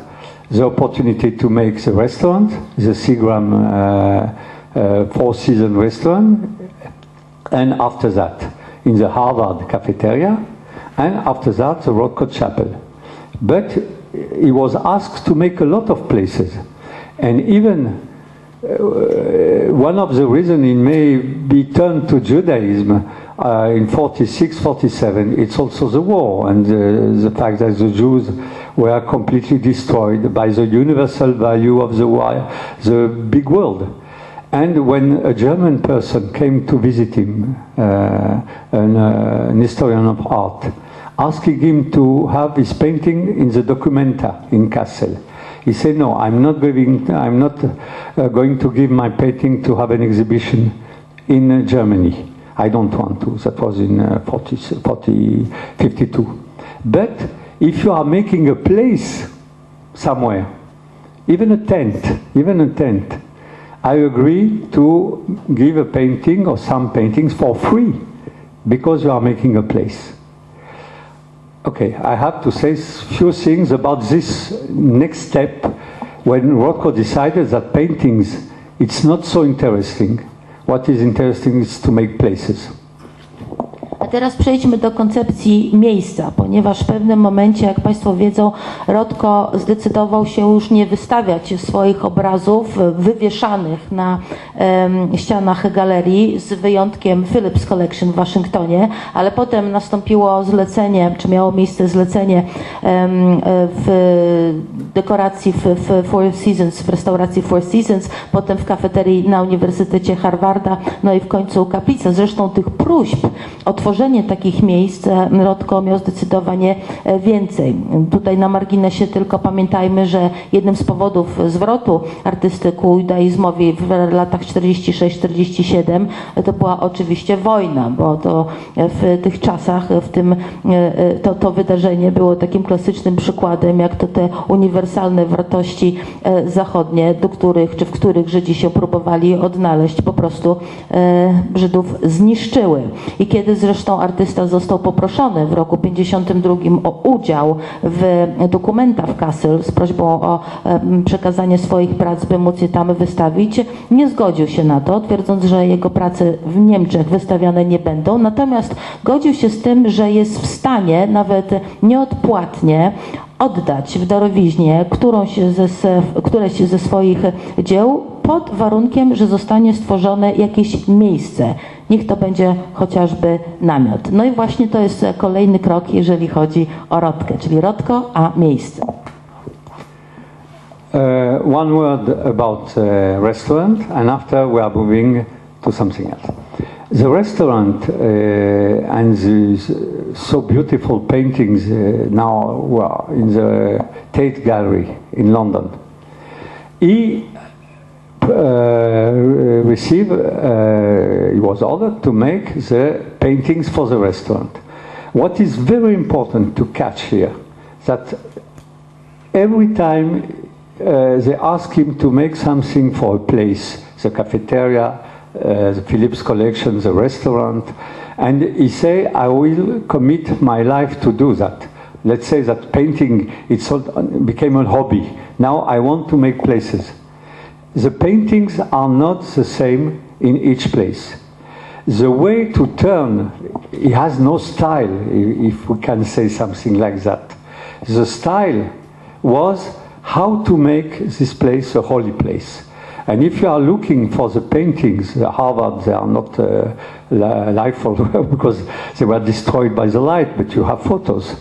the opportunity to make the restaurant, the Seagram uh, uh, Four Season restaurant, and after that, in the Harvard cafeteria, and after that, the Rothko Chapel. But he was asked to make a lot of places, and even uh, one of the reasons he may be turned to Judaism uh, in 46, 47, it's also the war and uh, the fact that the Jews were completely destroyed by the universal value of the, the big world. And when a German person came to visit him, uh, an, uh, an historian of art, asking him to have his painting in the Documenta in Kassel, he said, "No, I'm not going. I'm not uh, going to give my painting to have an exhibition in uh, Germany. I don't want to." That was in uh, 40, 40, 52. But if you are making a place somewhere, even a tent, even a tent, I agree to give a painting or some paintings for free because you are making a place. Okay, I have to say a few things about this next step when Rothko decided that paintings it's not so interesting. What is interesting is to make places. Teraz przejdźmy do koncepcji miejsca, ponieważ w pewnym momencie, jak Państwo wiedzą, Rodko zdecydował się już nie wystawiać swoich obrazów wywieszanych na em, ścianach galerii, z wyjątkiem Phillips Collection w Waszyngtonie, ale potem nastąpiło zlecenie, czy miało miejsce zlecenie e, w dekoracji w, w Four Seasons, w restauracji Four Seasons, potem w kafeterii na Uniwersytecie Harvarda, no i w końcu kaplica. Zresztą tych próśb o tworzenie takich miejsc e, Rodko miał zdecydowanie e, więcej. Tutaj na marginesie tylko pamiętajmy, że jednym z powodów zwrotu artysty ku judaizmowi w latach 46-47 to była oczywiście wojna, bo to w tych czasach, w tym e, to, to wydarzenie było takim klasycznym przykładem, jak to te uniwersalne wartości e, zachodnie, do których, czy w których Żydzi się próbowali odnaleźć, po prostu e, Żydów zniszczyły. I kiedy zresztą artysta został poproszony w roku 52 o udział w dokumentach Kassel z prośbą o przekazanie swoich prac, by móc je tam wystawić, nie zgodził się na to, twierdząc, że jego prace w Niemczech wystawiane nie będą. Natomiast godził się z tym, że jest w stanie nawet nieodpłatnie oddać w darowiźnie którąś ze, któreś ze swoich dzieł pod warunkiem, że zostanie stworzone jakieś miejsce. Niech to będzie chociażby namiot. No i właśnie to jest kolejny krok, jeżeli chodzi o Rodkę, czyli Rodko, a miejsce. Uh, one word about uh, restaurant, and after we are moving to something else. The restaurant uh, and these so beautiful paintings uh, now were in the Tate Gallery in London. He uh, received, uh, he was ordered to make the paintings for the restaurant. What is very important to catch here, that every time uh, they ask him to make something for a place, the cafeteria, uh, the Philips collection, the restaurant, and he say, I will commit my life to do that. Let's say that painting it became a hobby. Now I want to make places. The paintings are not the same in each place. The way to turn, he has no style, if we can say something like that. The style was how to make this place a holy place. And if you are looking for the paintings, the Harvard, they are not uh, li- lifeful because they were destroyed by the light, but you have photos.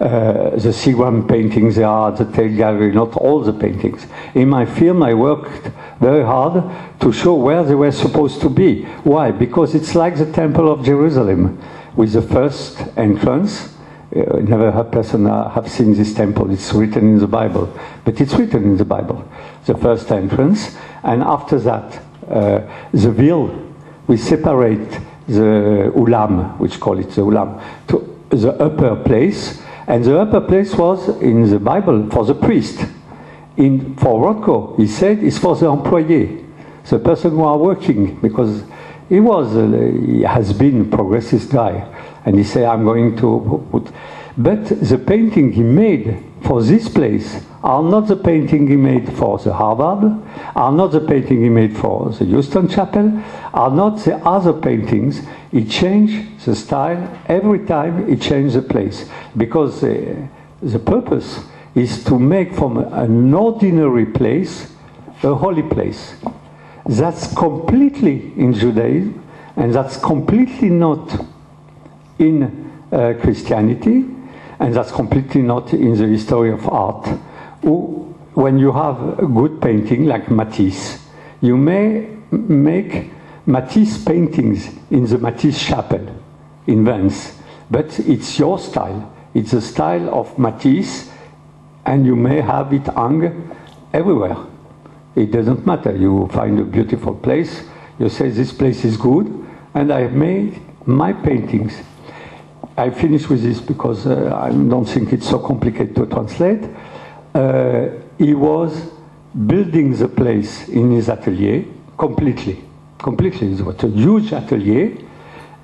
Uh, the Seagram paintings, they are at the Tate Gallery, not all the paintings. In my film, I worked very hard to show where they were supposed to be. Why? Because it's like the Temple of Jerusalem, with the first entrance, uh, never a person uh, have seen this temple. It's written in the Bible, but it's written in the Bible. The first entrance, and after that, uh, the veil. We separate the ulam, which call it the ulam, to the upper place, and the upper place was in the Bible for the priest. In for Rothko, he said it's for the employee, the person who are working, because he was uh, he has been a progressist guy, and he said I'm going to put. But the painting he made for this place are not the painting he made for the Harvard, are not the painting he made for the Houston Chapel, are not the other paintings. He changed the style every time he changed the place because uh, the purpose is to make from an ordinary place a holy place. That's completely in Judaism, and that's completely not in uh, Christianity, and that's completely not in the history of art. When you have a good painting like Matisse, you may make Matisse paintings in the Matisse Chapel in Venice, but it's your style. It's the style of Matisse, and you may have it hung everywhere. It doesn't matter. You find a beautiful place, you say this place is good, and I have made my paintings. I finish with this because uh, I don't think it's so complicated to translate. Uh, he was building the place in his atelier completely. Completely. It was a huge atelier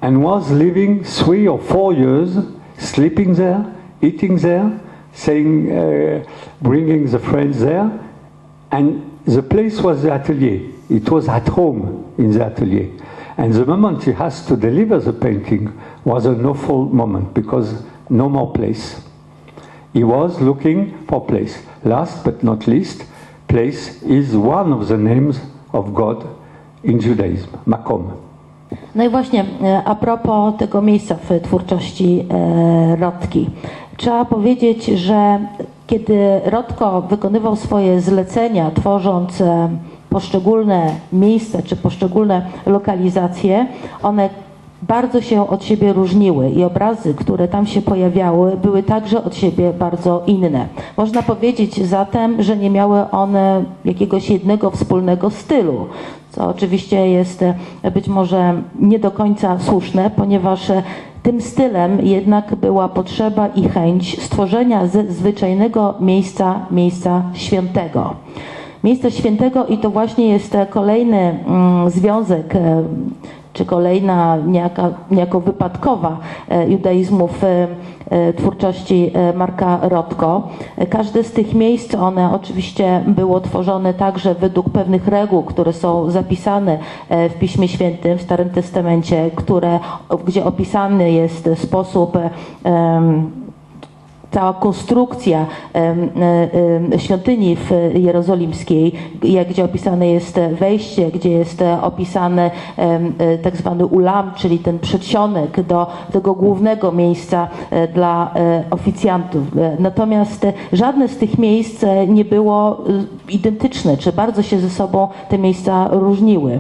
and was living three or four years, sleeping there, eating there, saying, uh, bringing the friends there. And the place was the atelier. It was at home in the atelier. And the moment he has to deliver the painting was an awful moment because no more place. He was looking for place. Last but not least, place is one of the names of God in Judaism, Makom. No i właśnie e, a propos tego miejsca w twórczości e, Rotki. Trzeba powiedzieć, że kiedy Rotko wykonywał swoje zlecenia, tworząc e, poszczególne miejsca czy poszczególne lokalizacje, one bardzo się od siebie różniły i obrazy, które tam się pojawiały, były także od siebie bardzo inne. Można powiedzieć zatem, że nie miały one jakiegoś jednego wspólnego stylu, co oczywiście jest e, być może nie do końca słuszne, ponieważ e, tym stylem jednak była potrzeba i chęć stworzenia ze zwyczajnego miejsca, miejsca świętego. Miejsca świętego i to właśnie jest e, kolejny mm, związek czy kolejna niejaka, niejako wypadkowa e, judaizmu w e, e, twórczości Marka Rotko. Każde z tych miejsc, one oczywiście było tworzone także według pewnych reguł, które są zapisane w Piśmie Świętym, w Starym Testamencie, które, gdzie opisany jest sposób em, cała konstrukcja em, em, świątyni w jerozolimskiej, gdzie opisane jest wejście, gdzie jest e, opisany e, tak zwany ulam, czyli ten przedsionek do tego głównego miejsca e, dla e, oficjantów. E, Natomiast e, żadne z tych miejsc e, nie było e, identyczne, czy bardzo się ze sobą te miejsca różniły.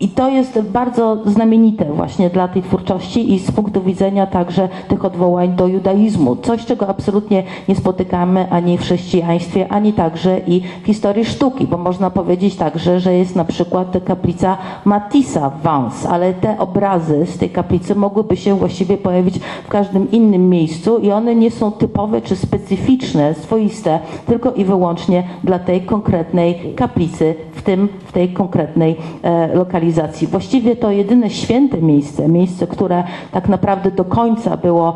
I to jest bardzo znamienite właśnie dla tej twórczości i z punktu widzenia także tych odwołań do judaizmu. Coś, czego absolutnie nie spotykamy ani w chrześcijaństwie, ani także i w historii sztuki, bo można powiedzieć także, że jest na przykład kaplica Matissa w Vence, ale te obrazy z tej kaplicy mogłyby się właściwie pojawić w każdym innym miejscu i one nie są typowe czy specyficzne, swoiste, tylko i wyłącznie dla tej konkretnej kaplicy, w tym w tej konkretnej e, lokalizacji. Właściwie to jedyne święte miejsce, miejsce, które tak naprawdę do końca było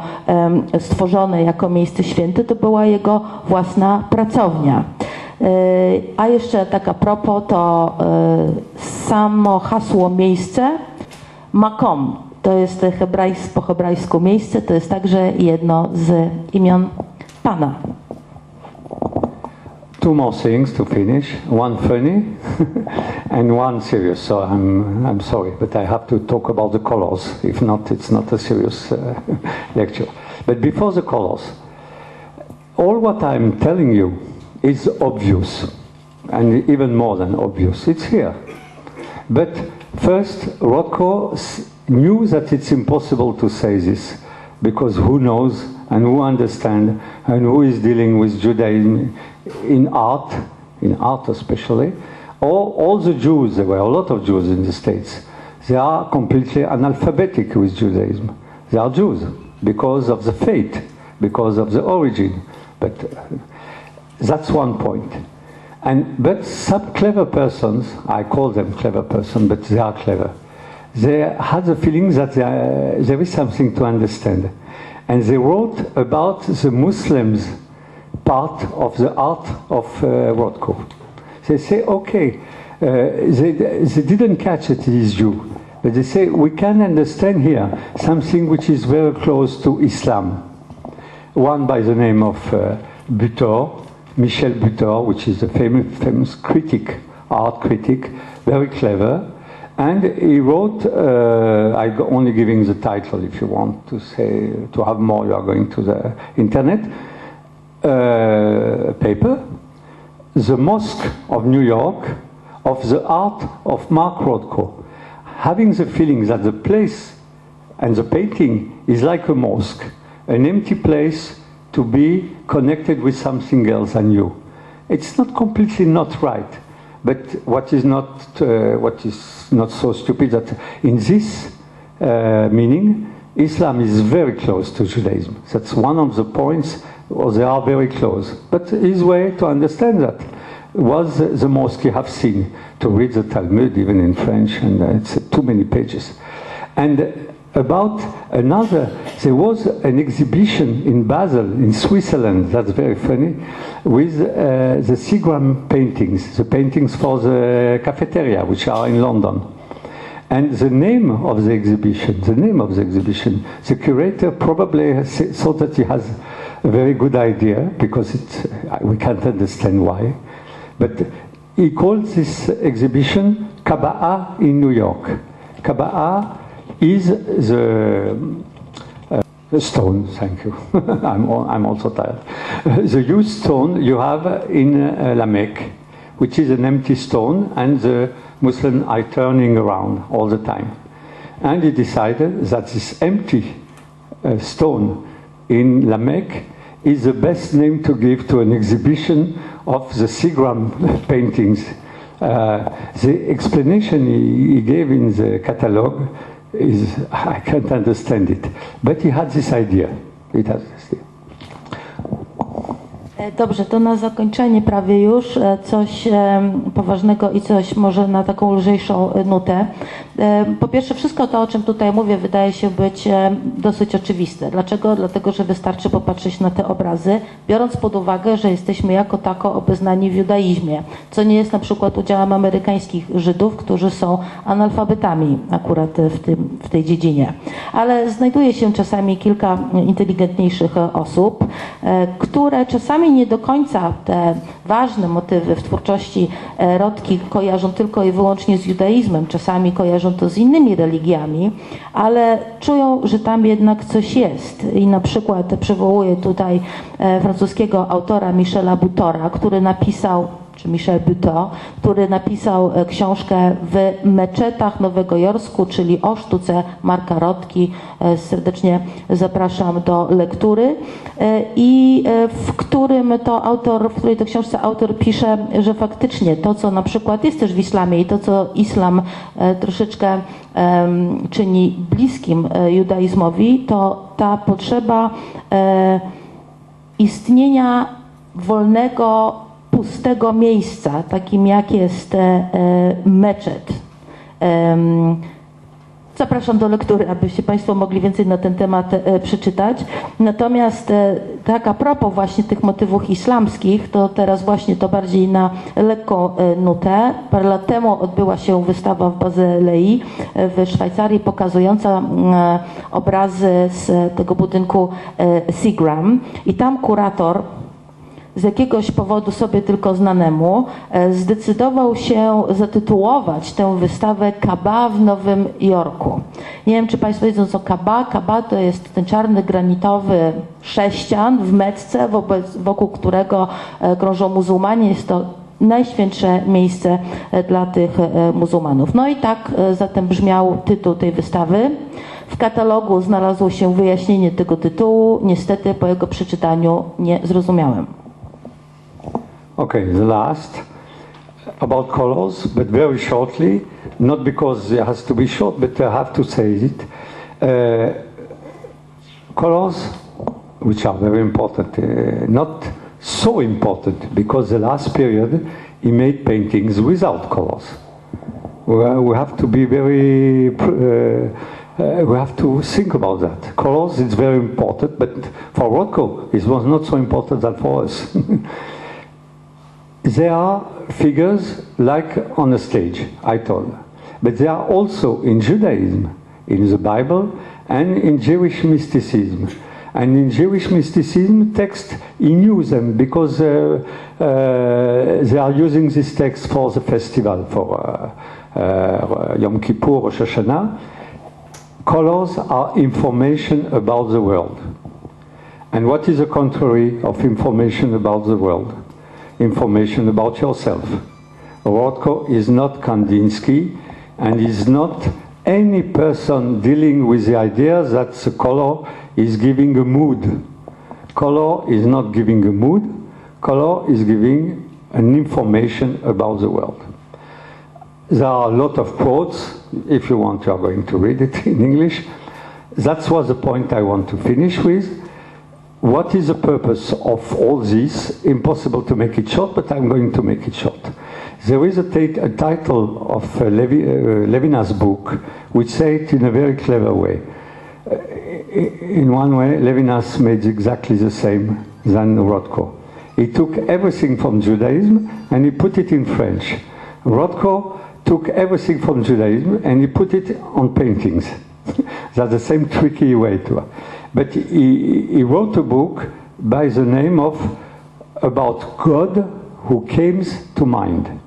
stworzone jako miejsce święte, to była jego własna pracownia. E, A jeszcze tak a propos, to e, samo hasło miejsce, makom, to jest hebrajs, po hebrajsku miejsce, to jest także jedno z imion Pana. Two more things to finish. One funny and one serious. So I'm, I'm sorry, but I have to talk about the colors. If not, it's not a serious uh, lecture. But before the colors, all what I'm telling you is obvious, and even more than obvious. It's here. But first, Rothko knew that it's impossible to say this because who knows and who understand and who is dealing with Judaism in art, in art especially, or all the Jews, there were a lot of Jews in the States, they are completely analphabetic with Judaism. They are Jews because of the fate, because of the origin. But uh, that's one point. And but some clever persons, I call them clever persons, but they are clever. They had the feeling that there, there is something to understand, and they wrote about the Muslims part of the art of uh, Rothko. They say, okay, uh, they, they didn't catch it, is Jew, but they say we can understand here something which is very close to Islam one by the name of uh, Butor, Michel Butor, which is a famous, famous critic, art critic, very clever. And he wrote, uh, I'm only giving the title if you want to say, to have more, you are going to the internet, uh, paper, The Mosque of New York, of the art of Mark Rothko, having the feeling that the place and the painting is like a mosque, an empty place to be connected with something else than you. It's not completely not right, but what is not uh, what is not so stupid that in this uh, meaning, Islam is very close to Judaism. That's one of the points, or they are very close. But his way to understand that was the mosque you have seen, to read the Talmud even in French, and uh, it's too many pages. And about another, there was an exhibition in Basel, in Switzerland, that's very funny, with uh, the Seagram paintings, the paintings for the cafeteria, which are in London. And the name of the exhibition, the name of the exhibition, the curator probably thought that he has a very good idea because it, we can't understand why. But he called this exhibition Kaba'a in New York. Kaba'a is the uh, stone, thank you. I'm, I'm also tired. the huge stone you have in uh, Lamech, which is an empty stone, and the Muslims are turning around all the time. and he decided that this empty uh, stone in Lamech is the best name to give to an exhibition of the Seagram paintings. Uh, the explanation he, he gave in the catalogue is I can't understand it, but he had this idea. It has this idea. E, Dobrze, to na zakończenie prawie już e, coś poważnego i coś może na taką lżejszą e, nutę. E, Po pierwsze, wszystko to, o czym tutaj mówię, wydaje się być e, dosyć oczywiste. Dlaczego? Dlatego, że wystarczy popatrzeć na te obrazy, biorąc pod uwagę, że jesteśmy jako tako obeznani w judaizmie, co nie jest na przykład udziałem amerykańskich Żydów, którzy są analfabetami akurat w, tym, w tej dziedzinie. Ale znajduje się czasami kilka inteligentniejszych osób, e, które czasami nie do końca te ważne motywy w twórczości Rodki kojarzą tylko i wyłącznie z judaizmem, czasami kojarzą to z innymi religiami, ale czują, że tam jednak coś jest. I na przykład przywołuję tutaj e, francuskiego autora Michela Butora, który napisał czy Michel Buteau, który napisał e, książkę w meczetach Nowego Jorsku, czyli o sztuce Marka Rotki. E, Serdecznie zapraszam do lektury. E, I w którym to autor, w której to książce autor pisze, że faktycznie to, co na przykład jest też w islamie i to, co islam troszeczkę czyni bliskim judaizmowi, to ta potrzeba istnienia wolnego, pustego miejsca, takim jak jest e, e, meczet. Zapraszam do lektury, abyście Państwo mogli więcej na ten temat e, przeczytać. Natomiast tak a propos właśnie tych motywów islamskich, to teraz właśnie to bardziej na lekką nutę. Parę lat temu odbyła się wystawa w Bazylei w Szwajcarii pokazująca obrazy z tego budynku Seagram i tam kurator z jakiegoś powodu sobie tylko znanemu, e, zdecydował się zatytułować tę wystawę Kaba w Nowym Jorku. Nie wiem, czy Państwo wiedzą, co Kaba. Kaba to jest ten czarny granitowy sześcian w wobec, wokół którego e, krążą muzułmanie. Jest to najświętsze miejsce e, dla tych muzułmanów. No i tak zatem brzmiał tytuł tej wystawy. W katalogu znalazło się wyjaśnienie tego tytułu. Niestety po jego przeczytaniu nie zrozumiałem. Okay, the last about colors, but very shortly, not because it has to be short, but I have to say it. Uh, colors, which are very important, uh, not so important because the last period he made paintings without colors. We, have to be very. Uh, uh, we have to think about that. Colors is very important, but for Rothko, it was not so important than for us. There are figures like on a stage, I told, but they are also in Judaism, in the Bible, and in Jewish mysticism. And in Jewish mysticism, text he knew them because uh, uh, they are using this text for the festival for uh, uh, Yom Kippur, Rosh Hashanah. Colors are information about the world. And what is the contrary of information about the world? Information about yourself. Rothko is not Kandinsky and is not any person dealing with the idea that the color is giving a mood. Color is not giving a mood, color is giving an information about the world. There are a lot of quotes. If you want, you are going to read it in English. That was the point I want to finish with. What is the purpose of all this? Impossible to make it short, but I'm going to make it short. There is a, title of uh, Levi, uh, Levinas' book which say it in a very clever way. Uh, in one way, Levinas made exactly the same than Rothko. He took everything from Judaism and he put it in French. Rothko took everything from Judaism and he put it on paintings. That's the same tricky way to. But he, he wrote a book by the name of about God who came to mind.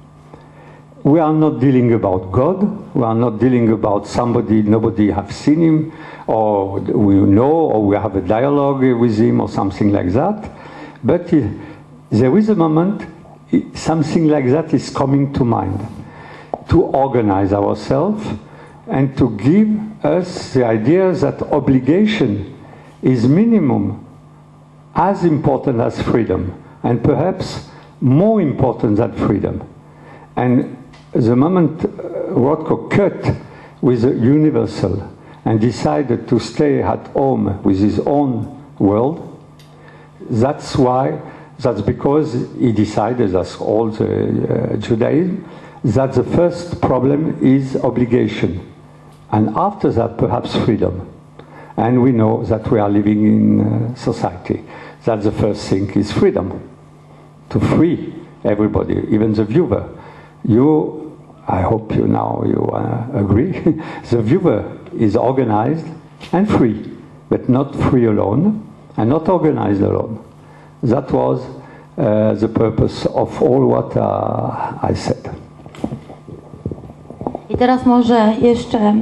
We are not dealing about God. We are not dealing about somebody nobody have seen him, or we know, or we have a dialogue with him, or something like that. But he- there is a moment something like that is coming to mind. To organize ourselves, and to give us the idea that obligation is minimum as important as freedom and perhaps more important than freedom. And the moment uh, Rothko cut with the universal and decided to stay at home with his own world, that's why, that's because he decided, as all the uh, Judaism, that the first problem is obligation. And after that, perhaps freedom. And we know that we are living in uh, society. That the first thing is freedom. To free everybody, even the viewer. You, I hope you now you uh, agree, the viewer is organized and free, but not free alone and not organized alone. That was uh, the purpose of all what uh, I said. I teraz może jeszcze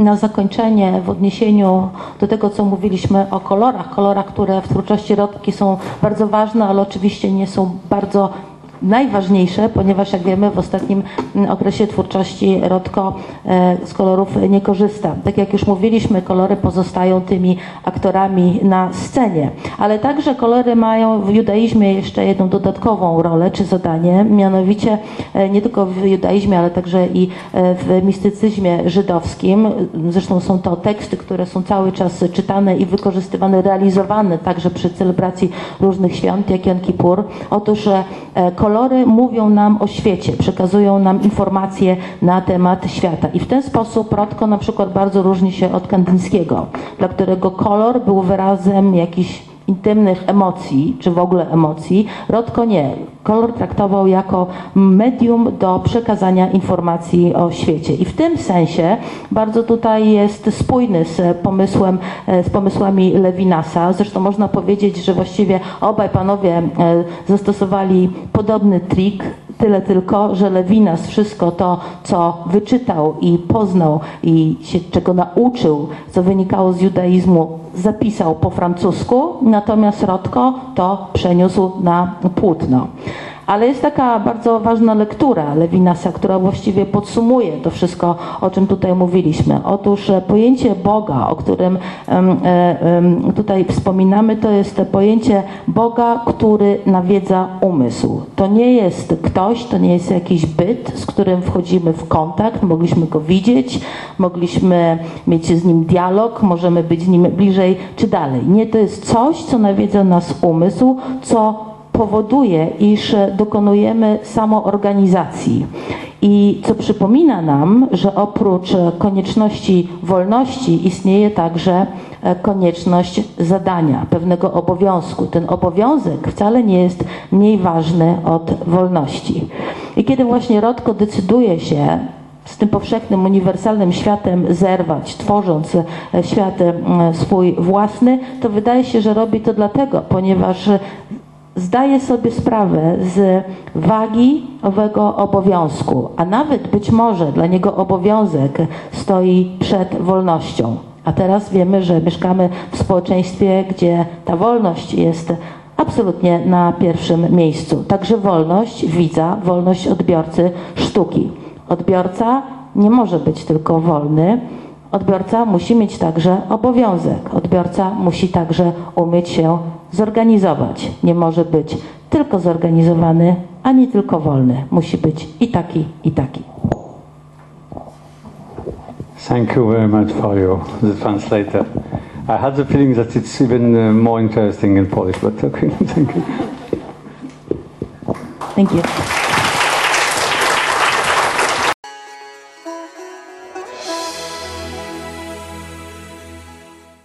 na zakończenie w odniesieniu do tego, co mówiliśmy o kolorach, kolorach, które w twórczości Rodki są bardzo ważne, ale oczywiście nie są bardzo najważniejsze, ponieważ jak wiemy w ostatnim mm, okresie twórczości Rodko e, z kolorów nie korzysta. Tak jak już mówiliśmy, kolory pozostają tymi aktorami na scenie, ale także kolory mają w judaizmie jeszcze jedną dodatkową rolę czy zadanie, mianowicie e, nie tylko w judaizmie, ale także i e, w mistycyzmie żydowskim. Zresztą są to teksty, które są cały czas czytane i wykorzystywane, realizowane także przy celebracji różnych świąt, jak Jan Kippur. Otóż e, kolory mówią nam o świecie, przekazują nam informacje na temat świata. I w ten sposób Rodko na przykład bardzo różni się od Kandyńskiego, dla którego kolor był wyrazem jakichś intymnych emocji, czy w ogóle emocji. Rodko nie. Kolor traktował jako medium do przekazania informacji o świecie. I w tym sensie bardzo tutaj jest spójny z pomysłem, e, z pomysłami Levinasa. Zresztą można powiedzieć, że właściwie obaj panowie e, zastosowali podobny trik, Tyle tylko, że Lewinas wszystko to, co wyczytał i poznał i się czego nauczył, co wynikało z judaizmu, zapisał po francusku, natomiast Rodko to przeniósł na płótno. Ale jest taka bardzo ważna lektura Lewinasa, która właściwie podsumuje to wszystko, o czym tutaj mówiliśmy. Otóż e, pojęcie Boga, o którym e, tutaj wspominamy, to jest pojęcie Boga, który nawiedza umysł. To nie jest ktoś, to nie jest jakiś byt, z którym wchodzimy w kontakt, mogliśmy go widzieć, mogliśmy mieć z nim dialog, możemy być z nim bliżej czy dalej. Nie, to jest coś, co nawiedza nas umysł, co powoduje, iż dokonujemy samoorganizacji. I co przypomina nam, że oprócz konieczności wolności istnieje także e, konieczność zadania, pewnego obowiązku. Ten obowiązek wcale nie jest mniej ważny od wolności. I kiedy właśnie Rodko decyduje się z tym powszechnym, uniwersalnym światem zerwać, tworząc e, świat e, swój własny, to wydaje się, że robi to dlatego, ponieważ zdaje sobie sprawę z wagi owego obowiązku, a nawet być może dla niego obowiązek stoi przed wolnością. A teraz wiemy, że mieszkamy w społeczeństwie, gdzie ta wolność jest absolutnie na pierwszym miejscu. Także wolność widza, wolność odbiorcy sztuki. Odbiorca nie może być tylko wolny, Odbiorca musi mieć także obowiązek. Odbiorca musi także umieć się zorganizować. Nie może być tylko zorganizowany, ani tylko wolny. Musi być i taki, i taki. Thank you very much for your the translator. I had the feeling that it's even uh, more interesting in Polish, but okay, thank you. Thank you.